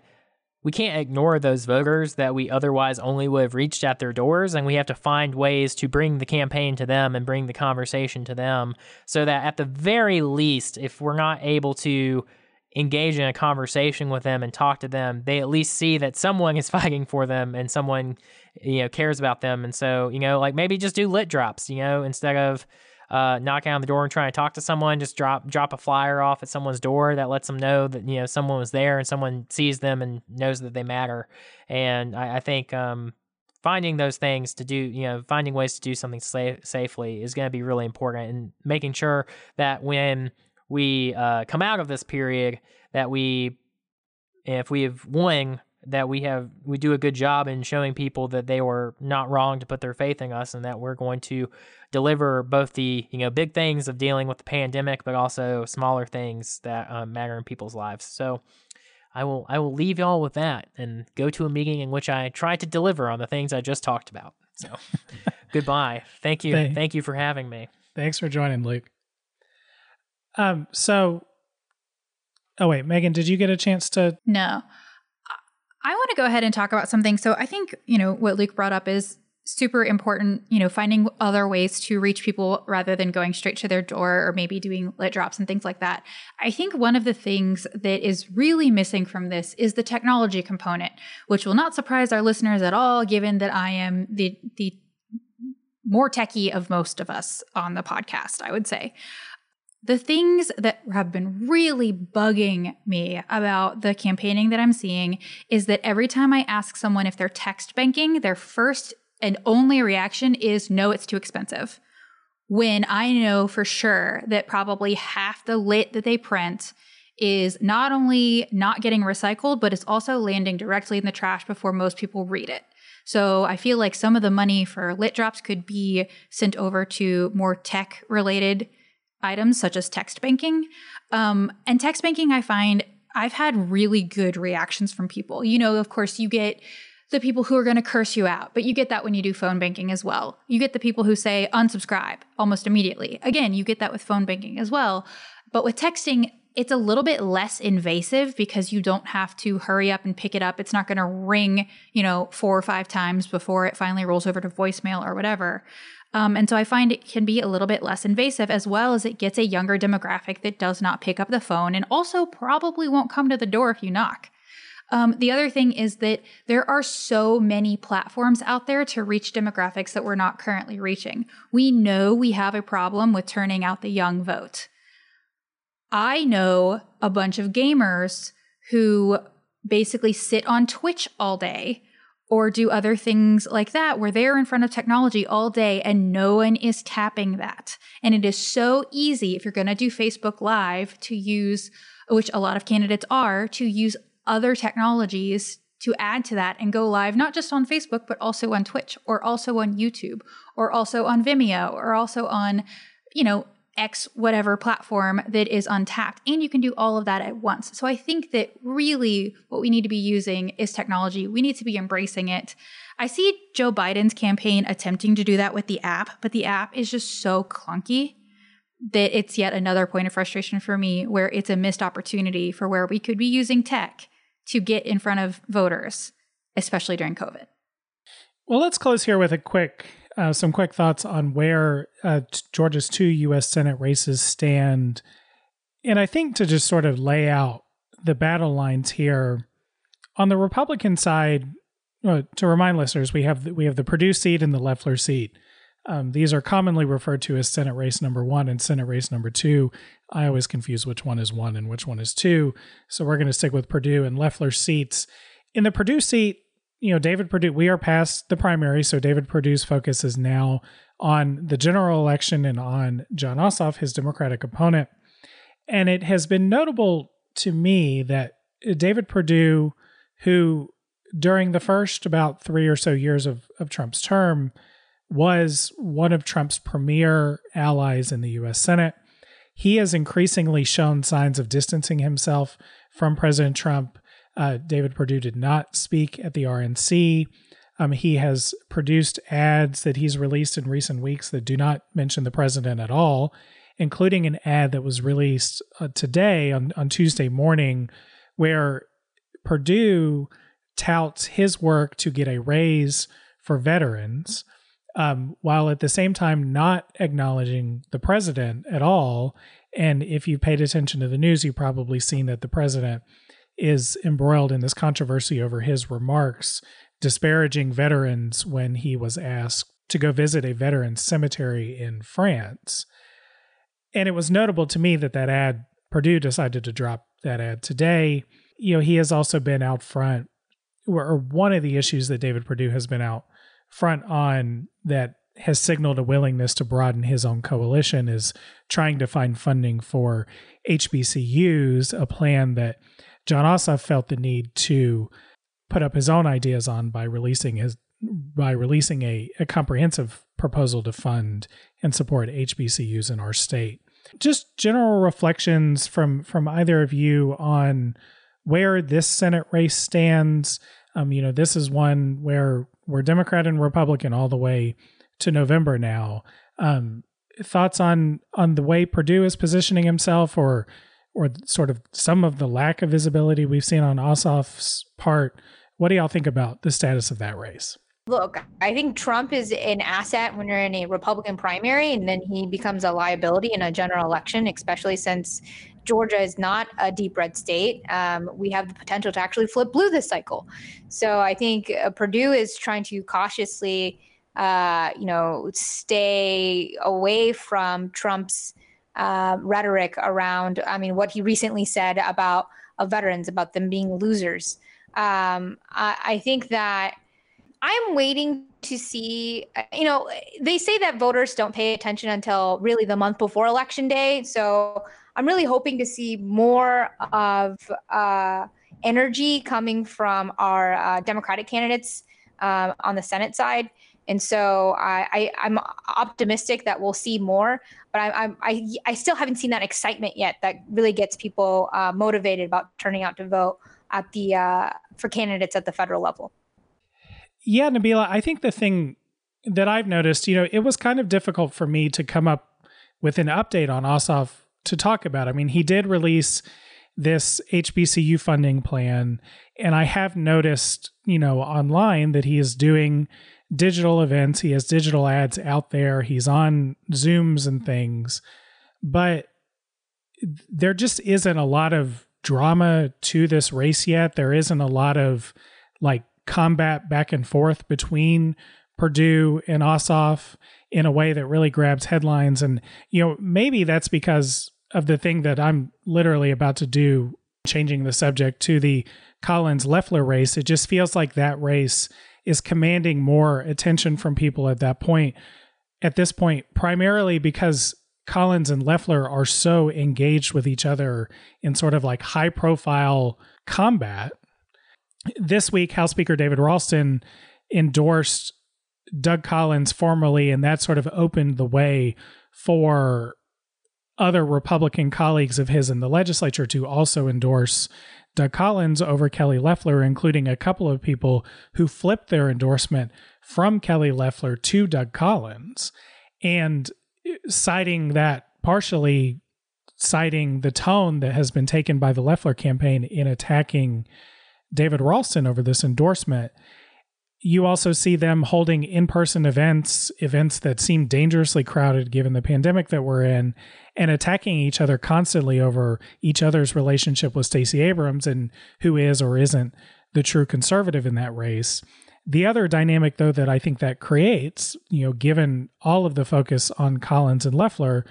we can't ignore those voters that we otherwise only would have reached at their doors, and we have to find ways to bring the campaign to them and bring the conversation to them so that at the very least, if we're not able to engage in a conversation with them and talk to them, they at least see that someone is fighting for them and someone, you know, cares about them. And so, you know, like maybe just do lit drops, you know, instead of uh, knocking on the door and trying to talk to someone, just drop drop a flyer off at someone's door that lets them know that you know someone was there and someone sees them and knows that they matter. And I, I think um, finding those things to do, you know, finding ways to do something safe, safely is going to be really important, and making sure that when we uh, come out of this period, that we, if we have won that we have we do a good job in showing people that they were not wrong to put their faith in us and that we're going to deliver both the you know big things of dealing with the pandemic but also smaller things that um, matter in people's lives. So i will i will leave y'all with that and go to a meeting in which i try to deliver on the things i just talked about. So goodbye. Thank you. Thank, thank you for having me. thanks for joining luke. Um so oh wait megan did you get a chance to no I want to go ahead and talk about something. So I think, you know, what Luke brought up is super important, you know, finding other ways to reach people rather than going straight to their door or maybe doing lit drops and things like that. I think one of the things that is really missing from this is the technology component, which will not surprise our listeners at all, given that I am the, the more techie of most of us on the podcast, I would say. The things that have been really bugging me about the campaigning that I'm seeing is that every time I ask someone if they're text banking, their first and only reaction is no, it's too expensive. When I know for sure that probably half the lit that they print is not only not getting recycled, but it's also landing directly in the trash before most people read it. So I feel like some of the money for lit drops could be sent over to more tech related items such as text banking. Um, and text banking, I find I've had really good reactions from people. You know, of course, you get the people who are going to curse you out, but you get that when you do phone banking as well. You get the people who say unsubscribe almost immediately. Again, you get that with phone banking as well. But with texting, it's a little bit less invasive because you don't have to hurry up and pick it up. It's not going to ring, you know, four or five times before it finally rolls over to voicemail or whatever. Um, and so I find it can be a little bit less invasive as well as it gets a younger demographic that does not pick up the phone and also probably won't come to the door if you knock. Um, the other thing is that there are so many platforms out there to reach demographics that we're not currently reaching. We know we have a problem with turning out the young vote. I know a bunch of gamers who basically sit on Twitch all day or do other things like that where they're in front of technology all day and no one is tapping that. And it is so easy if you're going to do Facebook Live to use, which a lot of candidates are, to use other technologies to add to that and go live, not just on Facebook, but also on Twitch or also on YouTube or also on Vimeo or also on, you know, X whatever platform that is untapped. And you can do all of that at once. So I think that really what we need to be using is technology. We need to be embracing it. I see Joe Biden's campaign attempting to do that with the app, but the app is just so clunky that it's yet another point of frustration for me where it's a missed opportunity for where we could be using tech to get in front of voters, especially during COVID. Well, let's close here with a quick uh, some quick thoughts on where uh, Georgia's two U.S. Senate races stand. And I think to just sort of lay out the battle lines here, on the Republican side, to remind listeners, we have the, we have the Perdue seat and the Loeffler seat. Um, these are commonly referred to as Senate race number one and Senate race number two. I always confuse which one is one and which one is two. So we're going to stick with Perdue and Loeffler seats. In the Perdue seat, you know, David Perdue, we are past the primary, so David Perdue's focus is now on the general election and on John Ossoff, his Democratic opponent. And it has been notable to me that uh, David Perdue, who during the first about three or so years of, of Trump's term was one of Trump's premier allies in the US Senate, he has increasingly shown signs of distancing himself from President Trump uh, David Perdue did not speak at the RNC. Um, he has produced ads that he's released in recent weeks that do not mention the president at all, including an ad that was released uh, today on, on Tuesday morning where Perdue touts his work to get a raise for veterans, um, while at the same time not acknowledging the president at all. And if you paid attention to the news, you've probably seen that the president is embroiled in this controversy over his remarks disparaging veterans when he was asked to go visit a veteran cemetery in France. And it was notable to me that that ad, Perdue decided to drop that ad today. You know, he has also been out front, or one of the issues that David Perdue has been out front on that has signaled a willingness to broaden his own coalition is trying to find funding for HBCUs, a plan that Jon Ossoff felt the need to put up his own ideas on by releasing his by releasing a, a comprehensive proposal to fund and support HBCUs in our state. Just general reflections from from either of you on where this Senate race stands. Um, you know, this is one where we're Democrat and Republican all the way to November now. Um, thoughts on on the way Perdue is positioning himself, or or sort of some of the lack of visibility we've seen on Ossoff's part. What do y'all think about the status of that race? Look, I think Trump is an asset when you're in a Republican primary, and then he becomes a liability in a general election, especially since Georgia is not a deep red state. Um, we have the potential to actually flip blue this cycle. So I think uh, Perdue is trying to cautiously, uh, you know, stay away from Trump's uh, rhetoric around, I mean, what he recently said about uh, veterans, about them being losers. Um, I, I think that I'm waiting to see, you know, they say that voters don't pay attention until really the month before election day. So I'm really hoping to see more of uh, energy coming from our uh, Democratic candidates uh, on the Senate side. And so I, I, am optimistic that we'll see more, but I, I, I still haven't seen that excitement yet that really gets people uh, motivated about turning out to vote at the uh, for candidates at the federal level. Yeah, Nabila, I think the thing that I've noticed, you know, it was kind of difficult for me to come up with an update on Ossoff to talk about. I mean, he did release this HBCU funding plan, and I have noticed, you know, online that he is doing digital events. He has digital ads out there. He's on Zooms and things, but there just isn't a lot of drama to this race yet. There isn't a lot of like combat back and forth between Perdue and Ossoff in a way that really grabs headlines. And, you know, maybe that's because of the thing that I'm literally about to do, changing the subject to the Collins Loeffler race. It just feels like that race is commanding more attention from people at that point. At this point, primarily because Collins and Loeffler are so engaged with each other in sort of like high profile combat. This week, House Speaker David Ralston endorsed Doug Collins formally, and that sort of opened the way for other Republican colleagues of his in the legislature to also endorse Doug Collins over Kelly Loeffler, including a couple of people who flipped their endorsement from Kelly Loeffler to Doug Collins, and uh, citing that partially citing the tone that has been taken by the Loeffler campaign in attacking David Ralston over this endorsement you also see them holding in-person events events that seem dangerously crowded given the pandemic that we're in and attacking each other constantly over each other's relationship with Stacey Abrams and who is or isn't the true conservative in that race. The other dynamic though that I think that creates you know given all of the focus on Collins and Loeffler,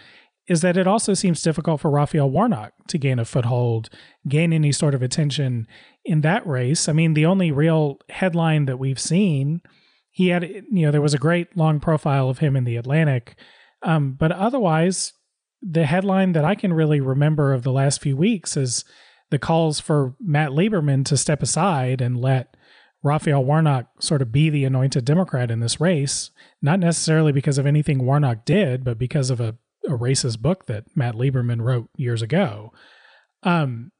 is that it also seems difficult for Raphael Warnock to gain a foothold, gain any sort of attention in that race. I mean, the only real headline that we've seen, he had, you know, there was a great long profile of him in the Atlantic. Um, but otherwise, the headline that I can really remember of the last few weeks is the calls for Matt Lieberman to step aside and let Raphael Warnock sort of be the anointed Democrat in this race, not necessarily because of anything Warnock did, but because of a a racist book that Matt Lieberman wrote years ago. Um,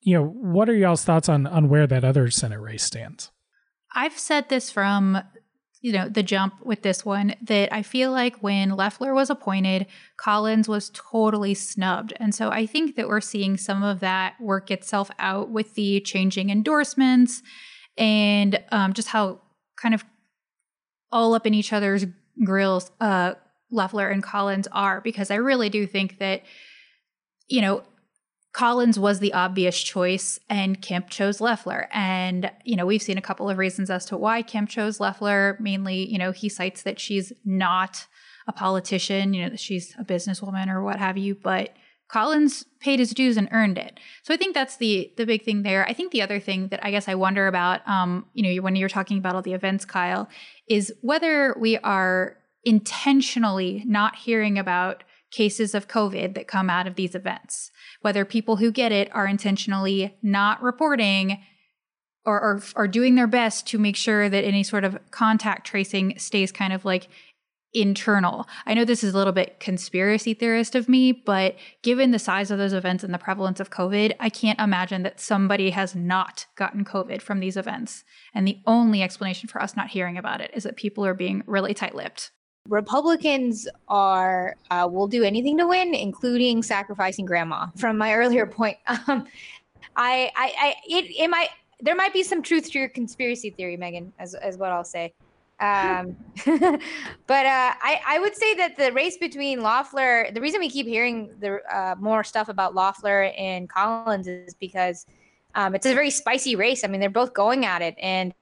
you know, what are y'all's thoughts on on where that other Senate race stands? I've said this from you know the jump with this one that I feel like when Loeffler was appointed, Collins was totally snubbed, and so I think that we're seeing some of that work itself out with the changing endorsements and um, just how kind of all up in each other's grills uh, Loeffler and Collins are because I really do think that, you know, Collins was the obvious choice, and Kemp chose Loeffler. And, you know, we've seen a couple of reasons as to why Kemp chose Loeffler. Mainly, you know, he cites that she's not a politician, you know, that she's a businesswoman or what have you, but Collins paid his dues and earned it. So I think that's the the big thing there. I think the other thing that I guess I wonder about, um, you know, when you're talking about all the events, Kyle, is whether we are intentionally not hearing about cases of COVID that come out of these events, whether people who get it are intentionally not reporting or, or doing their best to make sure that any sort of contact tracing stays kind of like internal. I know this is a little bit conspiracy theorist of me, but given the size of those events and the prevalence of COVID, I can't imagine that somebody has not gotten COVID from these events. And the only explanation for us not hearing about it is that people are being really tight lipped. Republicans are uh, will do anything to win, including sacrificing grandma. From my earlier point, um, I, I, I, it, it might there might be some truth to your conspiracy theory, Megan, as as what I'll say. Um, but uh, I, I would say that the race between Loeffler, the reason we keep hearing the uh, more stuff about Loeffler and Collins is because um, it's a very spicy race. I mean, they're both going at it, and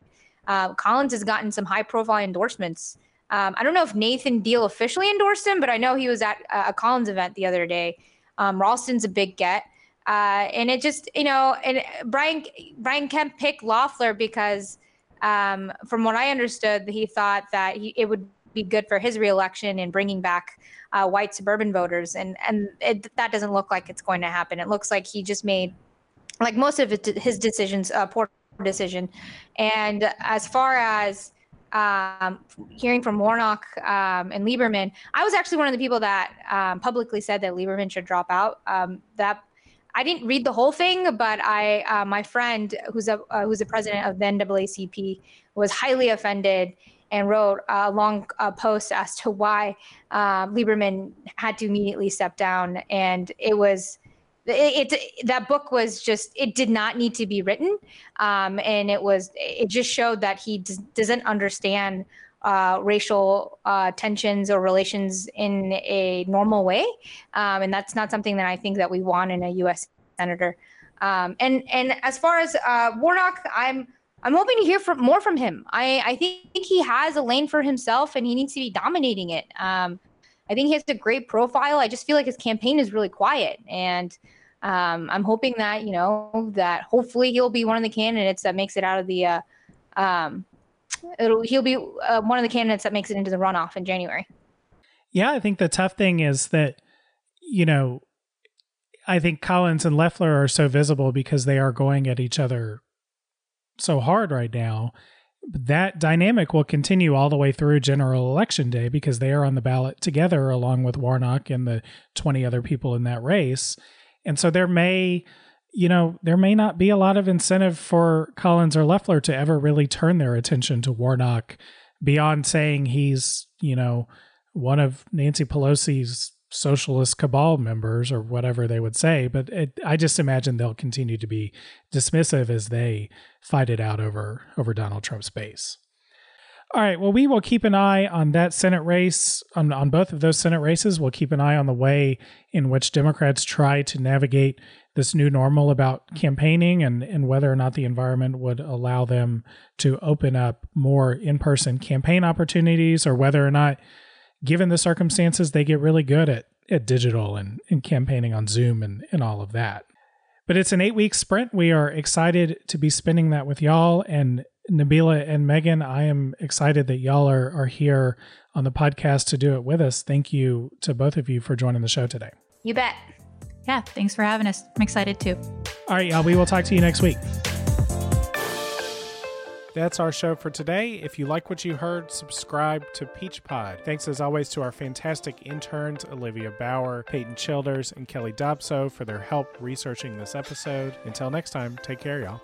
uh, Collins has gotten some high profile endorsements. Um, I don't know if Nathan Deal officially endorsed him, but I know he was at a Collins event the other day. Um, Ralston's a big get. Uh, and it just, you know, and Brian Brian Kemp picked Loeffler because um, from what I understood, he thought that he, it would be good for his reelection and bringing back uh, white suburban voters, and and it, that doesn't look like it's going to happen. It looks like he just made, like most of his decisions, a poor decision. And as far as um, hearing from Warnock um, and Lieberman, I was actually one of the people that um, publicly said that Lieberman should drop out. Um, that I didn't read the whole thing, but I, uh, my friend who's a uh, who's the president of the NAACP was highly offended and wrote a long uh, post as to why uh, Lieberman had to immediately step down, and it was. It, it, that book was just it did not need to be written um, and it was it just showed that he doesn't understand uh, racial uh, tensions or relations in a normal way, um, and that's not something that I think that we want in a U.S. senator. Um, and and as far as uh, Warnock, I'm I'm hoping to hear from more from him. I I think he has a lane for himself, and he needs to be dominating it. Um, I think he has a great profile. I just feel like his campaign is really quiet, and um, I'm hoping that you know that hopefully he'll be one of the candidates that makes it out of the uh, um, it'll he'll be uh, one of the candidates that makes it into the runoff in January. Yeah, I think the tough thing is that you know, I think Collins and Loeffler are so visible because they are going at each other so hard right now. That dynamic will continue all the way through general election day because they are on the ballot together along with Warnock and the 20 other people in that race. And so there may you know, there may not be a lot of incentive for Collins or Loeffler to ever really turn their attention to Warnock beyond saying he's, you know, one of Nancy Pelosi's socialist cabal members or whatever they would say. But it, I just imagine they'll continue to be dismissive as they fight it out over over Donald Trump's base. All right. Well, we will keep an eye on that Senate race, on, on both of those Senate races. We'll keep an eye on the way in which Democrats try to navigate this new normal about campaigning and, and whether or not the environment would allow them to open up more in person campaign opportunities or whether or not, given the circumstances, they get really good at, at digital and, and campaigning on Zoom and, and all of that. But it's an eight week sprint. We are excited to be spending that with y'all. And Nabila and Megan, I am excited that y'all are, are here on the podcast to do it with us. Thank you to both of you for joining the show today. You bet. Yeah, thanks for having us. I'm excited too. All right, y'all. We will talk to you next week. That's our show for today. If you like what you heard, subscribe to Peach Pod. Thanks as always to our fantastic interns, Olivia Bauer, Peyton Childers, and Kelly Dobso for their help researching this episode. Until next time, take care, y'all.